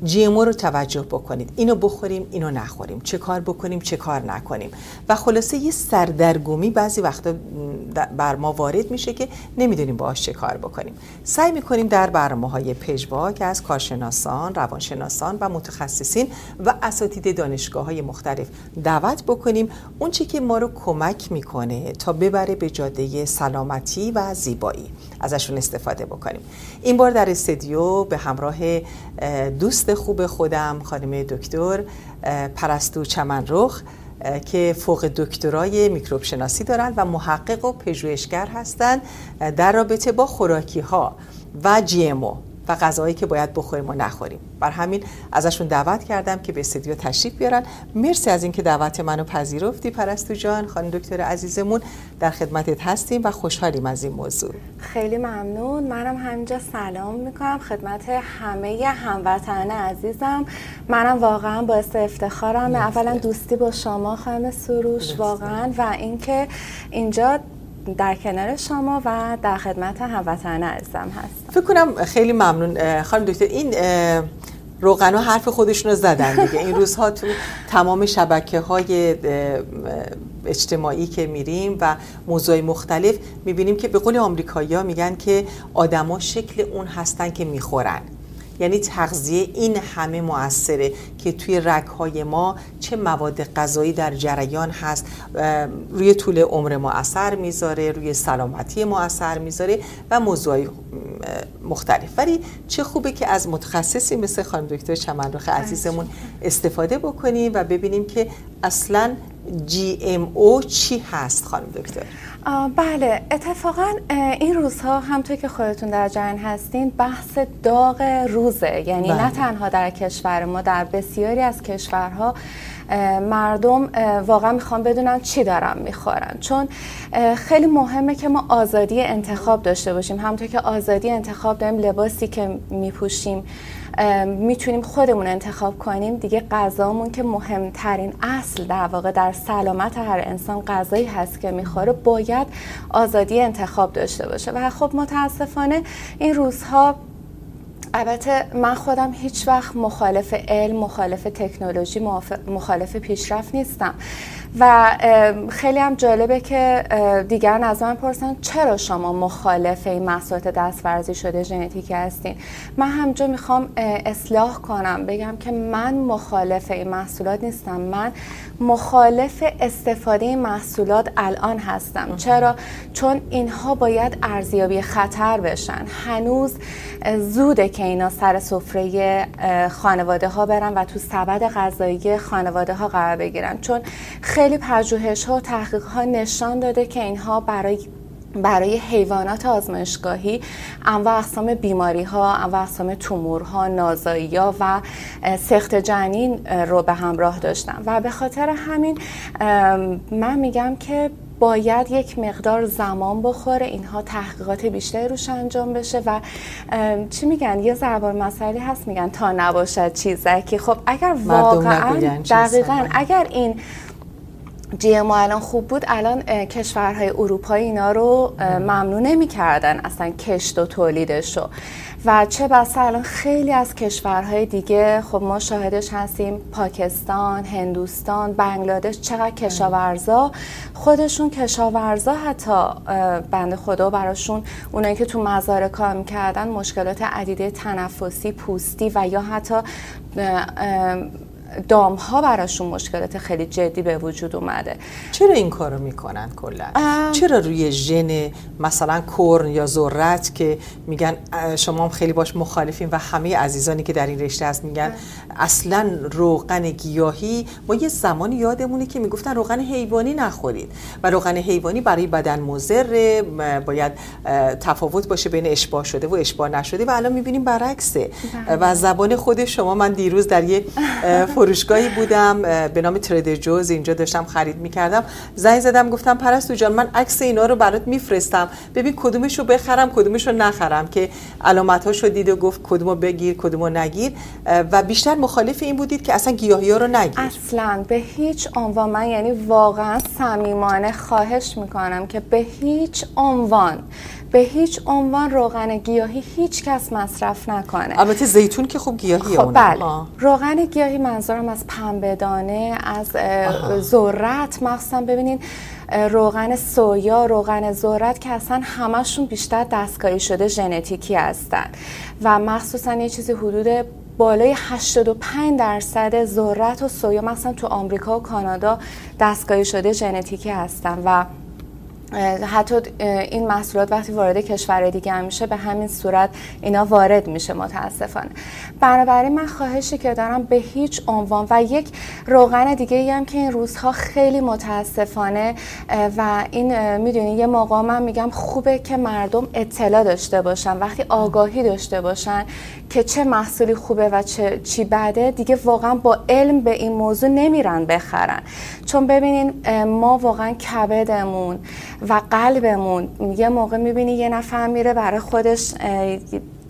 [SPEAKER 6] جی رو توجه بکنید. اینو بخوریم اینو نخوریم. چه کار بکنیم چه کار نکنیم. و خلاصه یه سردرگمی بعضی وقتا بر ما وارد میشه که نمی‌دونیم باهاش چه کار بکنیم. سعی می‌کنیم در برنامه های پژوا که از کارشناسان روانشناسان و متخصصین و اساتید دانشگاه های مختلف دعوت بکنیم. اون چی که ما رو کمک می‌کنه تا ببره به جاده سلامتی و زیبایی. ازشون استفاده بکنیم. این بار در استودیو به همراه دوست خوب خودم خانم دکتر پرستو چمنرخ که فوق دکترای میکروب شناسی دارند و محقق و پژوهشگر هستند در رابطه با خوراکی ها و جی و غذایی که باید بخوریم و نخوریم. بر همین ازشون دعوت کردم که به استودیو تشریف بیارن. مرسی از اینکه دعوت منو پذیرفتی پرستو جان خانم دکتر عزیزمون. در خدمتت هستیم و خوشحالیم از این موضوع.
[SPEAKER 7] خیلی ممنون. منم همینجا سلام می‌کنم. خدمت همه هموطن عزیزم. منم واقعا باعث افتخارم اولا دوستی با شما خانم سروش. واقعا. و اینکه اینجا در کنار شما و در خدمت هموطن عزیزم هستم.
[SPEAKER 6] فکر کنم خیلی ممنون خانم دکتر. این روغنا حرف خودشون رو زدن دیگه. این روزها تو تمام شبکه های اجتماعی که میریم و موضوع مختلف می‌بینیم که به قول آمریکایی ها میگن که آدما شکل اون هستن که می‌خورن. یعنی تغذیه این همه موثره که توی رگهای ما چه مواد غذایی در جریان هست روی طول عمر ما اثر می‌ذاره روی سلامتی ما اثر می‌ذاره و موضوعی مختلف. ولی چه خوبه که از متخصصی مثل خانم دکتر چمنرخ عزیزمون استفاده بکنیم و ببینیم که اصلا جی ام او چی هست خانم دکتر؟
[SPEAKER 7] بله اتفاقا این روزها همطور که خودتون در جریان هستین بحث داغ روزه. یعنی بله. نه تنها در کشور ما در بسیاری از کشورها مردم واقعا می‌خوان بدونن چی دارن می‌خورن. چون خیلی مهمه که ما آزادی انتخاب داشته باشیم. همطور که آزادی انتخاب داریم لباسی که میپوشیم می‌تونیم خودمون انتخاب کنیم دیگه غذامون که مهمترین اصل در واقع در سلامت هر انسان غذایی هست که می‌خوره باید آزادی انتخاب داشته باشه. و خب متاسفانه این روزها البته من خودم هیچ وقت مخالف علم مخالف تکنولوژی مخالف پیشرفت نیستم. و خیلی هم جالبه که دیگران از من پرسن چرا شما مخالف این محصولات دستورزی شده ژنتیکی هستین؟ من همجا می‌خوام اصلاح کنم بگم که من مخالف این محصولات نیستم. من مخالف استفاده این محصولات الان هستم. چرا؟ چون اینها باید ارزیابی خطر بشن. هنوز زوده که که اینا سر سفره خانواده ها برن و تو سبد غذایی خانواده ها قرار بگیرن. چون خیلی پژوهش ها و تحقیق ها نشان داده که اینها برای برای حیوانات آزمایشگاهی انواع اقسام بیماری ها انواع اقسام تومورها نازایی ها و سخت جنین رو به همراه داشتن. و به خاطر همین من میگم که باید یک مقدار زمان بخوره اینها تحقیقات بیشتری روش انجام بشه و چی میگن؟ یه زبان مسئله هست میگن تا نباشد چیزکی. خب اگر واقعا دقیقا اگر این جی ما الان خوب بود. الان کشورهای اروپایی اینا رو ممنوع نمی‌کردن اصلا کشت و تولیدشو و چه بسا الان خیلی از کشورهای دیگه خب ما شاهدش هستیم پاکستان، هندوستان، بنگلادش چقدر کشاورزا. خودشون کشاورزا حتی بند خدا براشون اونایی که تو مزارع کار می‌کردن مشکلات عدیده تنفسی، پوستی و یا حتی دام ها براشون مشکلات خیلی جدی به وجود اومده.
[SPEAKER 6] چرا این کارو می‌کنن کلا؟ چرا روی ژن مثلا کرن یا ذرت که میگن شما هم خیلی باش مخالفین و همه عزیزانی که در این رشته هست میگن اصلا روغن گیاهی ما یه زمانی یادمونه که می‌گفتن روغن حیوانی نخورید و روغن حیوانی برای بدن مضر باید تفاوت باشه بین اشباع شده و اشباع نشده و الان می‌بینیم برعکسه. بله. و زبان خود شما من دیروز در یه فروشگاهی بودم به نام تریدر جوز اینجا داشتم خرید می‌کردم. زنگ زدم گفتم پرستو جان من عکس اینا رو برات میفرستم. ببین کدومش رو بخرم کدومش رو نخرم که علامت رو دید و گفت کدومو بگیر کدومو نگیر. و بیشتر مخالف این بودید که اصلا گیاهی ها رو نگیر.
[SPEAKER 7] اصلا به هیچ عنوان من یعنی واقعا صمیمانه خواهش می‌کنم که به هیچ عنوان به هیچ عنوان روغن گیاهی هیچ کس مصرف نکنه.
[SPEAKER 6] البته زیتون که خوب گیاهی
[SPEAKER 7] خب بله. روغن گیاهی منظورم از پنبهدانه از ذرت. مخصوصا ببینین روغن سویا روغن ذرت که اصلا همشون بیشتر دستکاری شده ژنتیکی هستن. و مخصوصا یه چیزی حدود بالای 85 درصد ذرت و سویا مثلا تو آمریکا و کانادا دستکاری شده ژنتیکی هستن. و حتی این محصولات وقتی وارد کشور دیگه هم میشه به همین صورت اینا وارد میشه متاسفانه. بنابراین من خواهشی که دارم به هیچ عنوان و یک روغن دیگه هم که این روزها خیلی متاسفانه و این می‌دونی یه موقع من میگم خوبه که مردم اطلاع داشته باشن. وقتی آگاهی داشته باشن که چه محصولی خوبه و چه چی بده دیگه واقعا با علم به این موضوع نمیرن بخرن. چون ببینین ما واقعا کبدمون و قلبمون یه موقع می‌بینی یه نفر میره برای خودش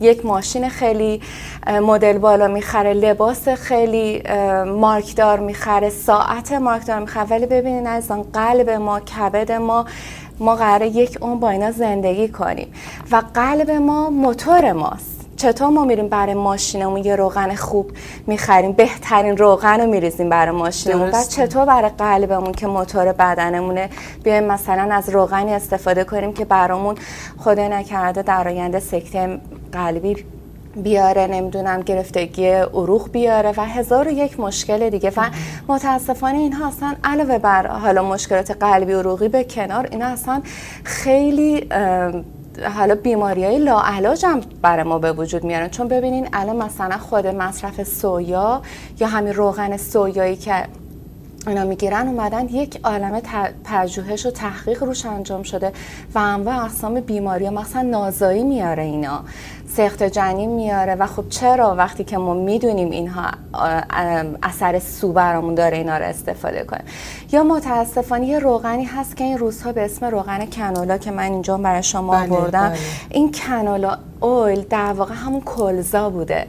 [SPEAKER 7] یک ماشین خیلی مدل بالا می‌خره لباس خیلی مارکدار می‌خره ساعت مارکدار می‌خره. ولی ببینین از قلب ما کبد ما ما قراره یک اون با اینا زندگی کنیم. و قلب ما موتور ماست. چطور ما میریم برای ماشینمون یه روغن خوب می‌خریم؟ بهترین روغن رو میریزیم برای ماشینمون. بعد چطور برای قلبمون که موتور بدنمونه؟ بیایم مثلا از روغنی استفاده کنیم که برامون خدا نکرده در آینده سکته قلبی بیاره نمی‌دونم گرفتگی عروق بیاره و هزار و یک مشکل دیگه. و متاسفانه اینها اصلا علاوه بر حالا مشکلات قلبی عروقی به کنار اینا اصلا خیلی حالا بیماری های لاعلاج هم برای ما به وجود میارن. چون ببینین الان مثلا خود مصرف سویا یا همین روغن سویایی که اینا می‌گیرن اومدن یک عالمه پژوهش و تحقیق روش انجام شده و انواع اقسام بیماری مثلا نازایی میاره اینا. سخت جنین میاره و خب چرا وقتی که ما می‌دونیم اینها اثر سو برامون داره اینا رو استفاده کنیم؟ یا متاسفانه یه روغنی هست که این روزها به اسم روغن کنولا که من اینجا برای شما بله، بردم بله. این کنولا اویل در واقع همون کلزا بوده.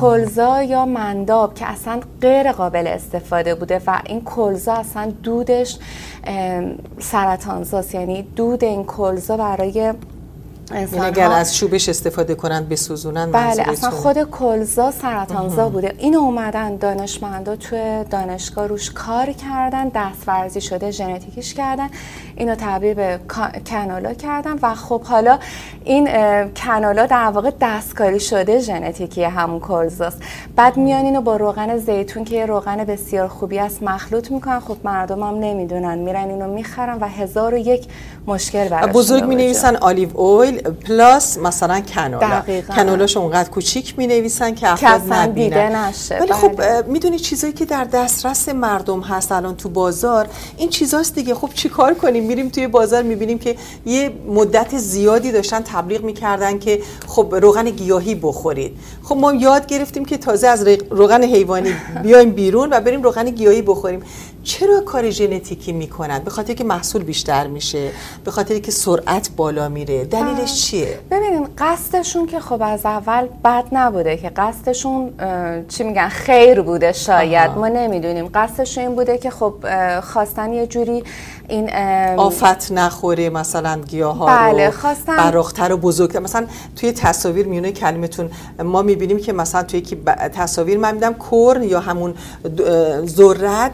[SPEAKER 7] کلزا یا منداب که اصلا غیر قابل استفاده بوده و این کلزا اصلا دودش سرطانزاست. یعنی دود این کلزا برای
[SPEAKER 6] یعنی اگر از چوبش استفاده کنند بسوزونن
[SPEAKER 7] بله اصلا خود کلزا سرطانزا بوده. اینو اومدن دانشمندا توی دانشگاه روش کار کردن دستورزی شده ژنتیکیش کردن اینو تبدیل به کنالا کردن و خب حالا این canola در واقع دستکاری شده ژنتیکی همون کلزاست. بعد میان اینو با روغن زیتون که یه روغن بسیار خوبی است مخلوط می‌کنن. خب مردم هم نمی‌دونن. میرن اینو می‌خرن و هزار و یک مشکل براشون
[SPEAKER 6] بزرگ می نویسن olive oil oil plus مثلا canola canola ش اونقدر کوچیک می نویسن که افراد نبینن.
[SPEAKER 7] نشه.
[SPEAKER 6] ولی خب بله. می‌دونی چیزایی که در دسترس مردم هست الان تو بازار این چیزاست دیگه. خب چیکار کنیم؟ میریم توی بازار می‌بینیم که یه مدت زیادی داشتن تبلیغ می‌کردن که خب روغن گیاهی بخورید. خب ما یاد گرفتیم که تازه از روغن حیوانی بیایم بیرون و بریم روغن گیاهی بخوریم. چرا کار ژنتیکی می‌کنن به خاطر که محصول بیشتر میشه به خاطر که سرعت بالا میره. دلیلش چیه؟
[SPEAKER 7] ببینین قصدشون که خب از اول بد نبوده که قصدشون چی میگن خیر بوده شاید. ما نمی‌دونیم. قصدشون این بوده که خب خواستن یه جوری این
[SPEAKER 6] آفت نخوره مثلا گیاه ها
[SPEAKER 7] بله
[SPEAKER 6] رو
[SPEAKER 7] خواستن
[SPEAKER 6] براختر و بزرگتر. مثلا توی تصاویر میونه کلمتون ما می‌بینیم که مثلا توی که تصاویر من میدم کرن یا همون ذرت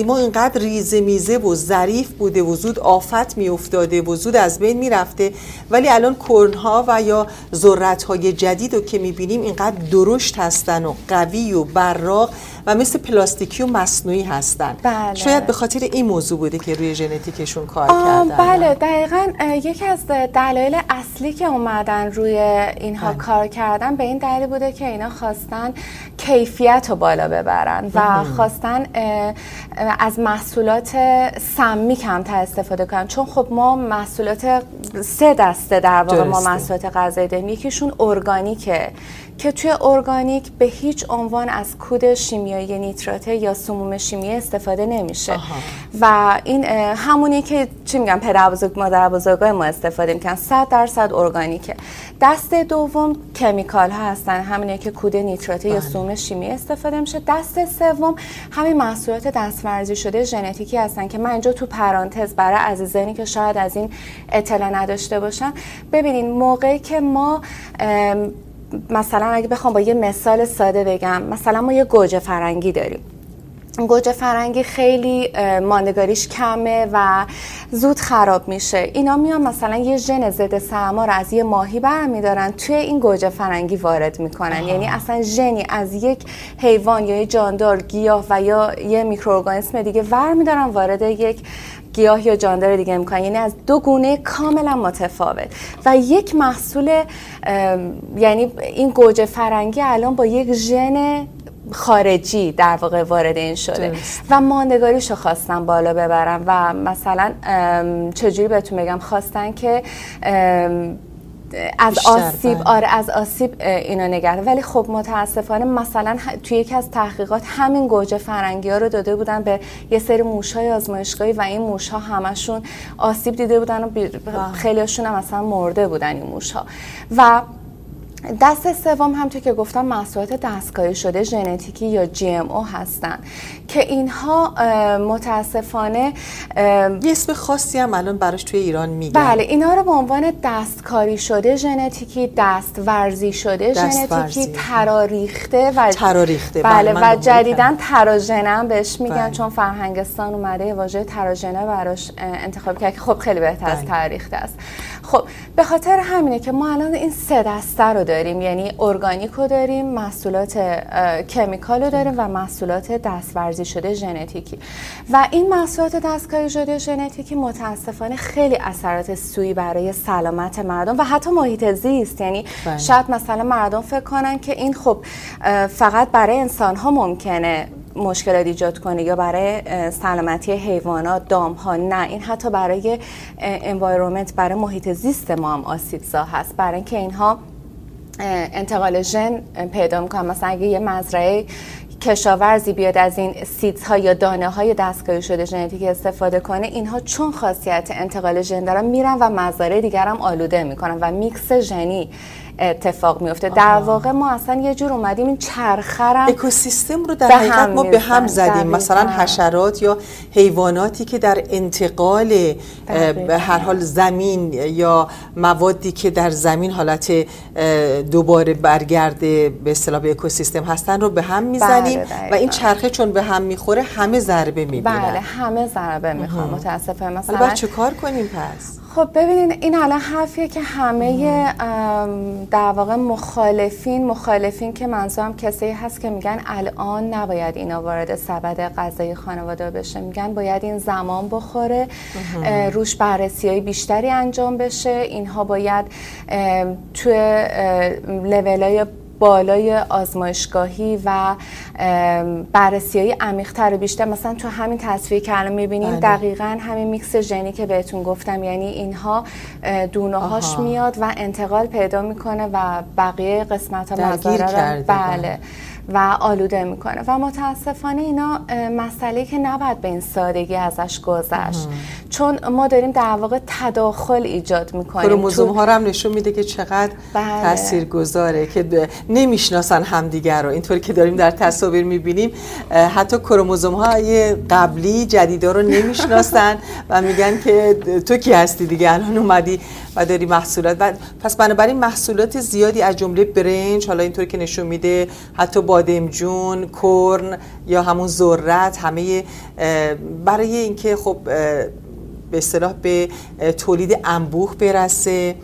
[SPEAKER 6] قدیما اینقدر ریزه میزه و ظریف بوده و زود آفت میافتاده و زود از بین می‌رفته. ولی الان کرن ها و یا ذرت های جدید رو که می‌بینیم اینقدر درشت هستن و قوی و براق و مثل پلاستیکی و مصنوعی هستن.
[SPEAKER 7] بله.
[SPEAKER 6] شاید به خاطر این موضوع بوده که روی ژنتیکشون کار کردن.
[SPEAKER 7] بله دقیقا یکی از دلایل اصلی که اومدن روی اینها بله. کار کردن به این دلیل بوده که اینا خواستن کیفیت رو بالا ببرن و خواستن از محصولات سمی کمتر استفاده کنن. چون خب ما محصولات سه دسته در واقع ما محصولات غذایی داریم یکیشون ارگانیکه که توی ارگانیک به هیچ عنوان از کود شیمیایی نیتراته یا سموم شیمیایی استفاده نمیشه. و این همونی که چی میگم پدر بزرگ مادر بزرگای ما استفاده می‌کنن. 100 درصد ارگانیکه. دست دوم کمیکال ها هستن. همونی که کود نیتراته یا بله. سموم شیمیایی استفاده میشه. دست سوم همین محصولات دستورزی شده ژنتیکی هستن که من اینجا تو پرانتز برای عزیزانی که شاید از این اطلاع نداشته باشن. ببینین موقعی که ما مثلا اگه بخوام با یه مثال ساده بگم مثلا ما یه گوجه فرنگی داریم. گوجه فرنگی خیلی ماندگاریش کمه و زود خراب میشه. اینا میان مثلا یه ژن ضد سرما رو از یه ماهی برمیدارن توی این گوجه فرنگی وارد می‌کنن. یعنی اصلا ژنی از یک حیوان یا یه جاندار گیاه و یا یه میکروارگانیسم دیگه ور میدارن وارد یک گیاه یا جاندار دیگه می‌کنن یعنی از دو گونه کاملا متفاوت. و یک محصول یعنی این گوجه فرنگی الان با یک ژن خارجی در واقع وارد این شده. و ماندگاریشو خواستن بالا ببرن و مثلا چجوری بهتون بگم خواستن که از آسیب آره از آسیب اینا نگرد ولی خب متاسفانه مثلا توی یکی از تحقیقات همین گوجه فرنگی ها رو داده بودن به یه سری موش های آزمایشگاهی و این موش ها همشون آسیب دیده بودن و خیلیشون هم مثلا مرده بودن این موش ها و دست سوم همطور که گفتم محصولات دستکاری شده ژنتیکی یا جی ام او هستن که اینها متاسفانه
[SPEAKER 6] یه اسم خاصی هم الان براش توی ایران میگن
[SPEAKER 7] بله اینا رو به عنوان دستکاری شده ژنتیکی دست ورزی شده ژنتیکی تراریخته و
[SPEAKER 6] تراریخته
[SPEAKER 7] بله, بله، و جدیدن تراژنه بهش میگن بله. چون فرهنگستان اومده واژه تراژنه براش انتخاب کرد که خب خیلی بهتر از بله. تاریخته است خب به خاطر همینه که ما الان این سه دسته رو داریم یعنی ارگانیک رو داریم محصولات کمیکال رو داریم و محصولات دستورزی شده ژنتیکی. و این محصولات دستکاری شده ژنتیکی متاسفانه خیلی اثرات سوی برای سلامت مردم و حتی محیط زیست. یعنی بله. شاید مثلا مردم فکر کنن که این خب فقط برای انسان ها ممکنه. مشکلات ایجاد کنه یا برای سلامتی حیوانات دام ها نه. این حتی برای environment برای محیط زیست ما هم آسیب زا هست. برای اینکه اینها انتقال ژن پیدا می‌کنن. مثلا اگه یه مزرعه کشاورزی بیاد از این seeds ها یا دانه های دستکاری شده ژنتیک استفاده کنه اینها چون خاصیت انتقال ژن دارن میرن و مزارع دیگر هم آلوده می‌کنن و میکس ژنی اتفاق میفته در واقع ما اصلا یه جور اومدیم این چرخه
[SPEAKER 6] اکوسیستم رو در حقیقت ما به هم زدیم. مثلا حشرات یا حیواناتی که در انتقال به هر حال زمین یا موادی که در زمین حالت دوباره برگرده به اصطلاح به اکوسیستم هستن رو به هم می‌زنیم بله، و این چرخه چون به هم می‌خوره همه ضربه می‌بینن.
[SPEAKER 7] بله همه ضربه می‌خوان متاسفه
[SPEAKER 6] مثلا چه کار کنیم پس؟
[SPEAKER 7] خب ببینید این الان حرفیه که همه در واقع مخالفین مخالفین که منظورم کسی هست که میگن الان نباید اینا وارد سبد غذای خانواده بشه. میگن باید این زمان بخوره روش بررسی های بیشتری انجام بشه. اینها باید توی لیول های بالای آزمایشگاهی و بررسی های عمیق‌تر و بیشتر. مثلا تو همین تصویری که الان می‌بینیم بله. دقیقا همین میکس ژنی که بهتون گفتم. یعنی اینها دونه هاش میاد و انتقال پیدا می‌کنه و بقیه قسمت ها
[SPEAKER 6] بله.
[SPEAKER 7] بله. و آلوده می‌کنه. و متاسفانه اینا مسئله که نباید به این سادگی ازش گذشت. چون ما داریم در واقع تداخل ایجاد می‌کنیم
[SPEAKER 6] کروموزوم ها رو هم نشون میده که چقدر بله. تاثیر گذاره که نمی‌شناسن همدیگر رو. اینطوری که داریم در تصاویر می‌بینیم حتی کروموزوم های قبلی جدیدا رو نمی‌شناسن و میگن که تو کی هستی دیگه؟ الان اومدی و داری محصولات. و پس بنابراین محصولات زیادی از جمله برنج حالا اینطوری که نشون میده حتی بادمجون کرن یا همون ذرت همه برای اینکه خب به اصطلاح به تولید انبوه برسه.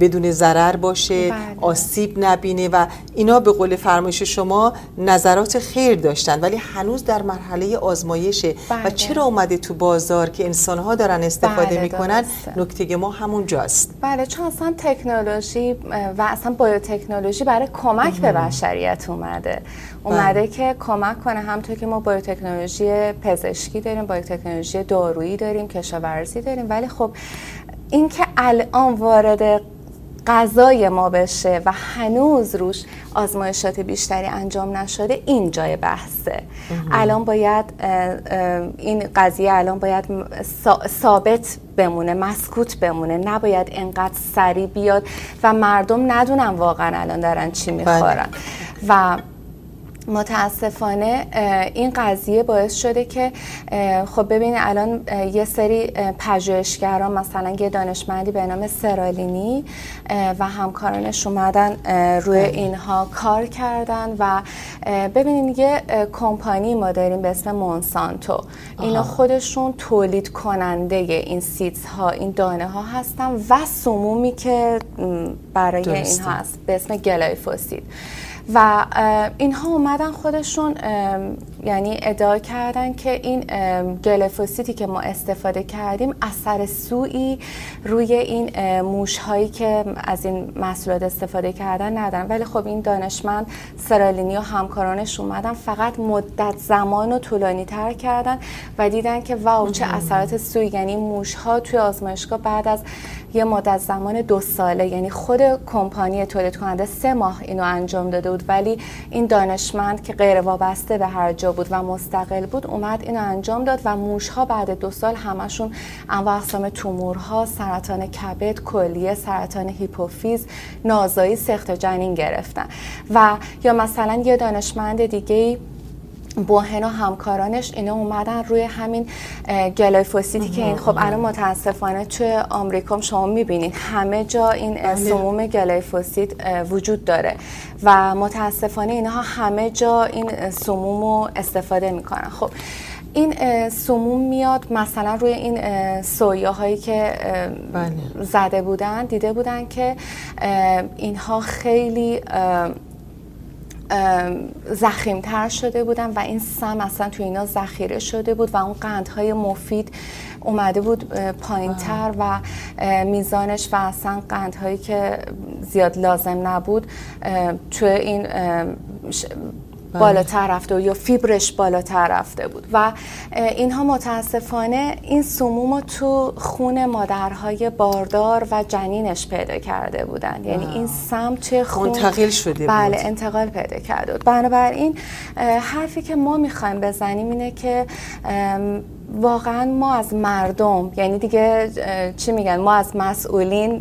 [SPEAKER 6] بدون ضرر باشه بله. آسیب نبینه و اینا به قول فرمایش شما نظرات خیر داشتن ولی هنوز در مرحله آزمایشه. بله. و چرا اومده تو بازار که انسانها دارن استفاده بله می‌کنن؟ نکته ما همون جاست.
[SPEAKER 7] بله چون اصلا تکنولوژی و اصلا بایوتکنولوژی برای کمک به بشریت اومده. اومده که کمک کنه همطور که ما بایوتکنولوژی پزشکی داریم بایوتکنولوژی دارویی داریم کشاورزی داریم. ولی خب اینکه الان وارد غذای ما بشه و هنوز روش آزمایشات بیشتری انجام نشده این جای بحثه. الان باید این قضیه الان باید ثابت بمونه مسکوت بمونه. نباید انقدر سریع بیاد و مردم ندونن واقعا الان دارن چی می‌خورن. بله. و متاسفانه این قضیه باعث شده که خب ببینید الان یه سری پژوهشگران مثلا یه دانشمندی به نام سرالینی و همکارانش اومدن روی بله. اینها کار کردن و ببینید یه کمپانی ما داریم به اسم مونسانتو. اینا خودشون تولید کننده این سیتس ها این دانه ها هستن و سمومی که برای اینها هست به اسم گلایفوسید. و اینها اومدن خودشون یعنی ادعا کردن که این گلفوسیتی که ما استفاده کردیم اثر سوئی روی این موش هایی که از این محصولات استفاده کردن ندارن. ولی خب این دانشمند سرالینی و همکارانش اومدن فقط مدت زمان رو طولانی تر کردن و دیدن که واو چه اثرات سوئی یعنی موش ها توی آزمایشگاه بعد از یه مدت زمان دو ساله یعنی خود کمپانی تولید کننده سه ماه اینو انجام داده بود. ولی این دانشمند که غیر وابسته به هر جا بود و مستقل بود اومد اینو انجام داد و موش ها بعد دو سال همشون انواع اقسام تومورها سرطان کبد کلیه سرطان هیپوفیز نازایی سخت جنین گرفتن. و یا مثلا یه دانشمند دیگه بوهن و همکارانش اینا اومدن روی همین glyphosate ی که این خب الان متاسفانه توی آمریکا شما می‌بینید همه جا این بله. سموم glyphosate وجود داره و متاسفانه اینها همه جا این سموم رو استفاده می‌کنن خب این سموم میاد مثلا روی این سویا هایی که بله. زده بودن دیده بودن که اینها خیلی ضخیم‌تر شده بودن و این سم اصلا تو اینا ذخیره شده بود و اون قندهای مفید اومده بود پایین تر و میزانش و اصلا قندهایی که زیاد لازم نبود تو این. بالاتر رفته و یا فیبرش بالاتر رفته بود. و اینها متاسفانه این سموم رو تو خون مادرهای باردار و جنینش پیدا کرده بودن. یعنی این سم توی خون
[SPEAKER 6] منتقل شده
[SPEAKER 7] بله انتقال پیدا کرده بود. بنابراین حرفی که ما می‌خوایم بزنیم اینه که واقعا ما از مردم یعنی دیگه چی میگن؟ ما از مسئولین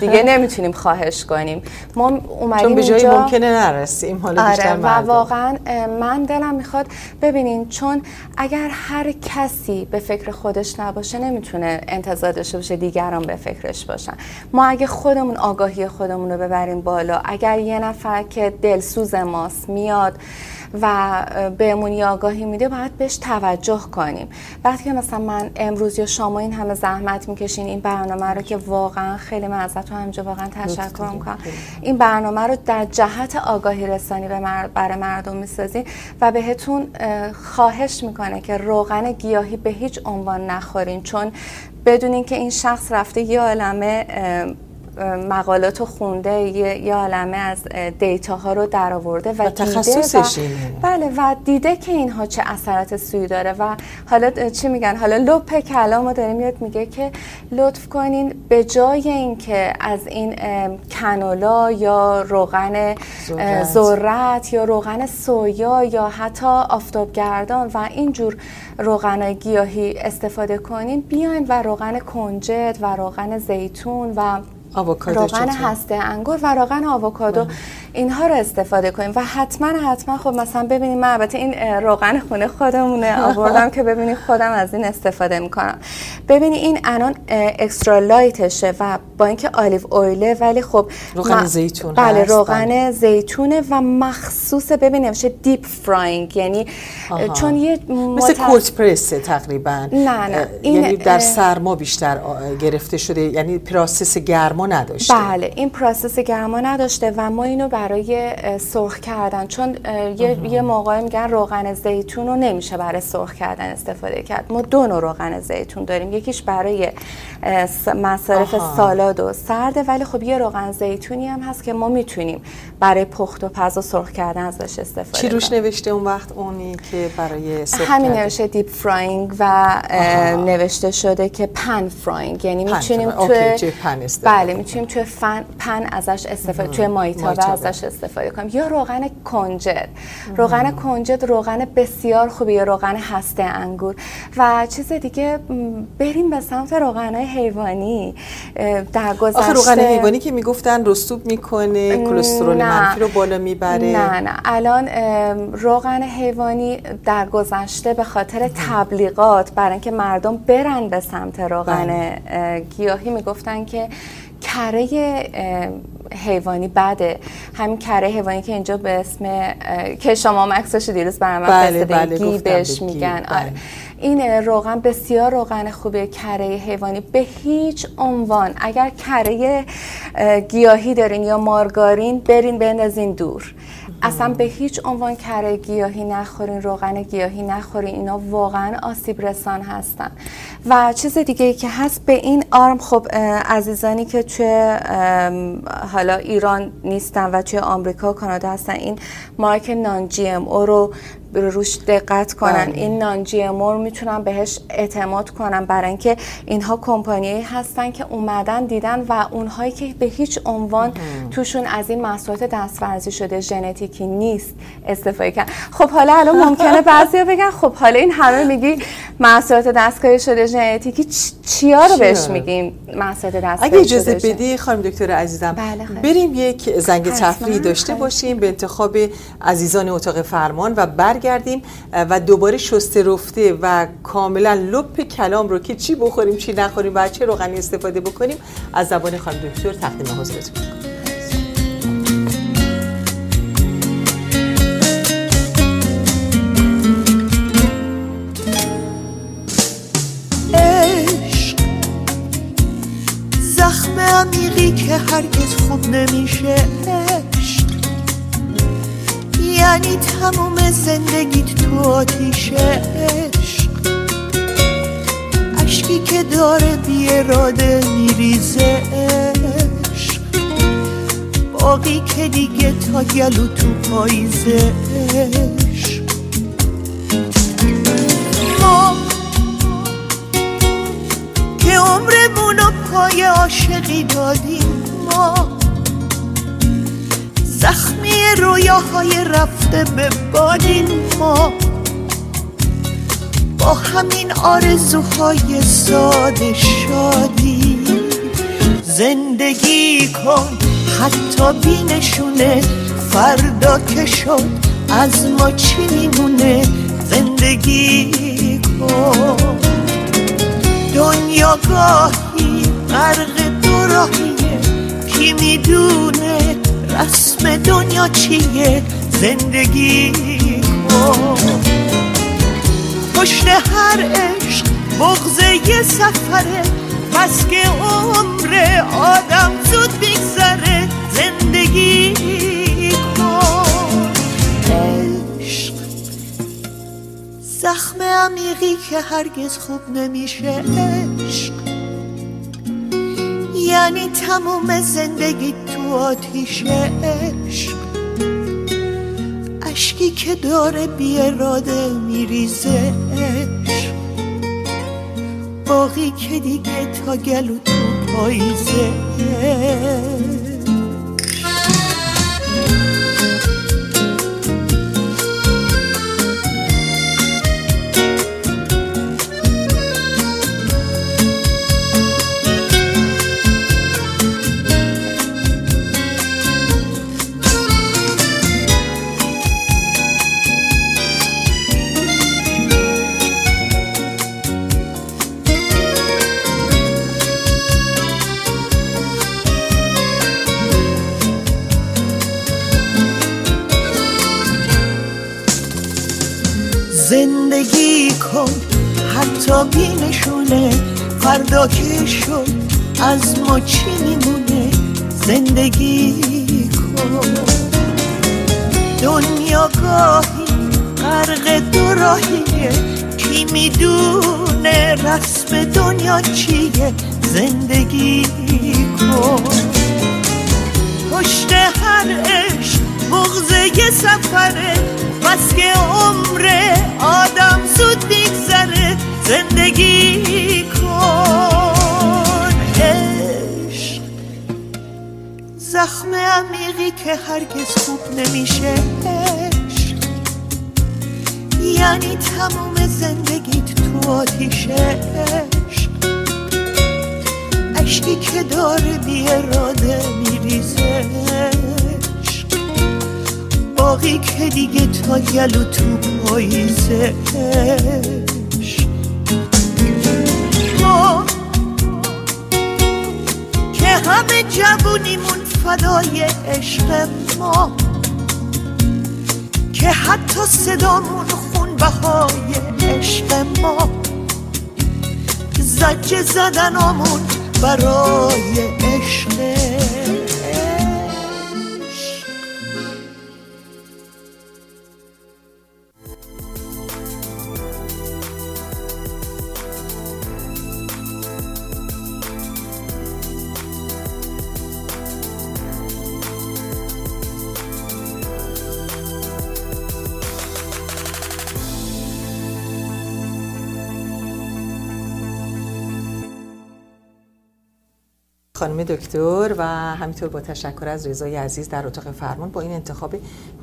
[SPEAKER 7] دیگه نمی‌تونیم خواهش کنیم. ما اومدیم
[SPEAKER 6] چون به جایی ممکنه نرسیم حالا آره بیشتر
[SPEAKER 7] و واقعا من دلم می‌خواد ببینین چون اگر هر کسی به فکر خودش نباشه نمی‌تونه انتظار داشته باشه دیگران به فکرش باشن. ما اگه خودمون آگاهی خودمون رو ببریم بالا اگر یه نفر که دلسوز ماست میاد و بهمون آگاهی میده باید بهش توجه کنیم. وقتی که مثلا من امروز یا شما این همه زحمت می‌کشین این برنامه رو که واقعا خیلی من ازتون همینجا واقعا تشکر می‌کنم. این برنامه رو در جهت آگاهی رسانی برای مردم می‌سازین و بهتون خواهش می‌کنه که روغن گیاهی به هیچ عنوان نخورین. چون بدونین که این شخص رفته یه عالمه مقالات رو خونده یه عالمه از دیتا رو در آورده و, و
[SPEAKER 6] تخصصش
[SPEAKER 7] دیده و بله و دیده که اینها چه اثرات سوی داره و حالا چی میگن؟ حالا لپ کلام رو داره میاد میگه که لطف کنین به جای اینکه از این کنولا یا روغن ذرت یا روغن سویا یا حتی آفتابگردان و اینجور روغن گیاهی استفاده کنین بیاین و روغن کنجد و روغن زیتون و روغن هسته انگور و روغن آووکادو بله. اینها رو استفاده کنیم و حتما حتما خب مثلا ببینیم من البته این روغن خونه خودمونه آوردم که ببینید خودم از این استفاده می‌کنم. ببینید این الان extra light شه و با اینکه آلیو اویله ولی خب
[SPEAKER 6] روغن زیتون
[SPEAKER 7] بله روغن بله. زیتونه و مخصوص ببینیم میشه deep frying یعنی چون یه
[SPEAKER 6] مثل cold press ه تقریبا.
[SPEAKER 7] نه نه.
[SPEAKER 6] این یعنی در سرما بیشتر گرفته شده یعنی process گرما نداشته.
[SPEAKER 7] بله این process گرما نداشته و ما اینو برای سرخ کردن. چون یه, یه موقع میگن روغن زیتون رو نمیشه برای سرخ کردن استفاده کرد. ما دو نوع روغن زیتون داریم. یکیش برای مصارف سالاد و سرده. ولی خب یه روغن زیتونی هم هست که ما می‌تونیم برای پخت و پز و سرخ کردن ازش استفاده
[SPEAKER 6] چی روش نوشته اون وقت؟ اونی که برای سرخ
[SPEAKER 7] همین نوشته deep frying و نوشته شده که pan frying یعنی می‌تونیم توی بله می‌تونیم توی pan ازش استفاده توی مایتابه ازش استفاده کنیم یا روغن کنجد. روغن کنجد روغن بسیار خوبیه روغن هسته انگور. و چیز دیگه بریم به سمت روغن حیوانی. در گذشته
[SPEAKER 6] روغن حیوانی که می‌گفتن رسوب می‌کنه کلسترول منفی رو بالا می‌بره.
[SPEAKER 7] نه نه. الان روغن حیوانی در گذشته به خاطر تبلیغات برای اینکه مردم برن به سمت روغن بله. گیاهی می‌گفتن که کره حیوانی بده. همین کره حیوانی که اینجا به اسم که شما مکسش دیروز برای من بله بله گی بهش میگن. بله. آره. این روغن بسیار روغن خوبه کره حیوانی. به هیچ عنوان اگر کره گیاهی دارین یا مارگارین برین بندازین دور. اصلا به هیچ عنوان کره گیاهی نخورین روغن گیاهی نخورین اینا واقعا آسیب رسان هستن. و چیز دیگه ای که هست به این آرم خب عزیزانی که توی حالا ایران نیستن و توی آمریکا و کانادا هستن این مارک نان جی ام او رو روش دقت کنن. بله. این نان جی ام می‌تونن بهش اعتماد کنن برای اینکه اینها کمپانی هستن که اومدن دیدن و اونهایی که به هیچ عنوان توشون از این محصولات دستورزی شده ژنتیکی نیست استفاده کردن خب حالا الان ممکنه بعضیا بگن خب حالا این همه میگی محصولات دستکاری شده ژنتیکی چیا رو بهش میگیم؟ محصولات دستکاری
[SPEAKER 6] اگه اجازه بدی خانم دکتر عزیزم بله بریم یک زنگ تفریحی داشته باشیم به انتخاب عزیزان اتاق فرمان و برگردیم و دوباره شسته رفته و کاملا لپ کلام رو که چی بخوریم چی نخوریم و چه روغنی استفاده بکنیم از زبان خانم دکتر تقدیم حضورتون.
[SPEAKER 8] زخم عمیقی که هرگز خوب نمیشه یعنی تموم زندگیت تو آتیش عشق. اشکی که داره بی اراده میریزه عشق. باقی که دیگه تا گلو تو پاییزه که عمرمونو پای عاشقی دادیم ما. زخمی رویاهای رفته به بادین ما. با همین آرزوهای ساده شادی زندگی کن حتی بینشونه فردا که شد از ما چی میمونه؟ زندگی کن. دنیا گاهی غرق دوراهیه. کی می‌دونه رسم دنیا چیه؟ زندگی کن پشت هر عشق بغزه یه سفره. بس که عمر آدم زود بیگذره زندگی زخم عمیقی که هرگز خوب نمیشه عشق. یعنی تموم زندگی تو آتیش عشق. اشکی که داره بی اراده میریزه عشق. باقی که دیگه تا گلو تو پاییزه فردا که شد از ما چی میمونه زندگی کن؟ دنیا گاهی غرق دو راهیه کی می‌دونه رسم دنیا چیه؟ زندگی کن. پشت هر عشق بغزه یه سفره. بس که عمر آدم زود بیگذره زندگی کن. عشق زخم عمیقی که هرگز خوب نمیشه. عشق یعنی تموم زندگیت تو آتیش عشق اشکی که داره بی اراده میریزه. باقی که دیگه تا گلو تو پاییزه. که همه جوونیمون فدای عشق ما. که حتی صدامون خون بهای عشق ما. زجه زدنامون برای عشق.
[SPEAKER 6] خانم دکتر و همینطور با تشکر از رضای عزیز در اتاق فرمان با این انتخاب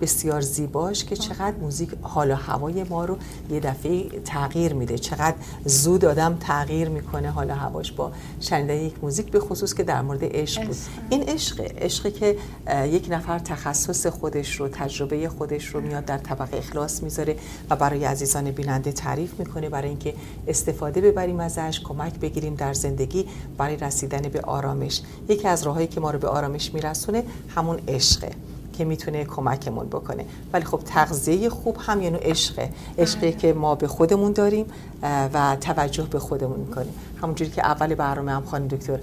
[SPEAKER 6] بسیار زیباش که چقدر موزیک حال و هوای ما رو یه دفعه تغییر میده. چقدر زود آدم تغییر می‌کنه حال و هواش با شنیدن یک موزیک به خصوص که در مورد عشق بود. این عشق عشقی که یک نفر تخصص خودش رو تجربه خودش رو میاد در طبق اخلاص می‌ذاره و برای عزیزان بیننده تعریف می‌کنه برای اینکه استفاده ببریم ازش کمک بگیریم در زندگی برای رسیدن به آرامش. یکی از راههایی که ما رو به آرامش میرسونه همون عشقه که می‌تونه کمکمون بکنه. ولی خب تغذیه خوب هم یعنی عشقه. عشقی که ما به خودمون داریم و توجه به خودمون می‌کنیم. همونجوری که اول برنامه هم خانم دکتر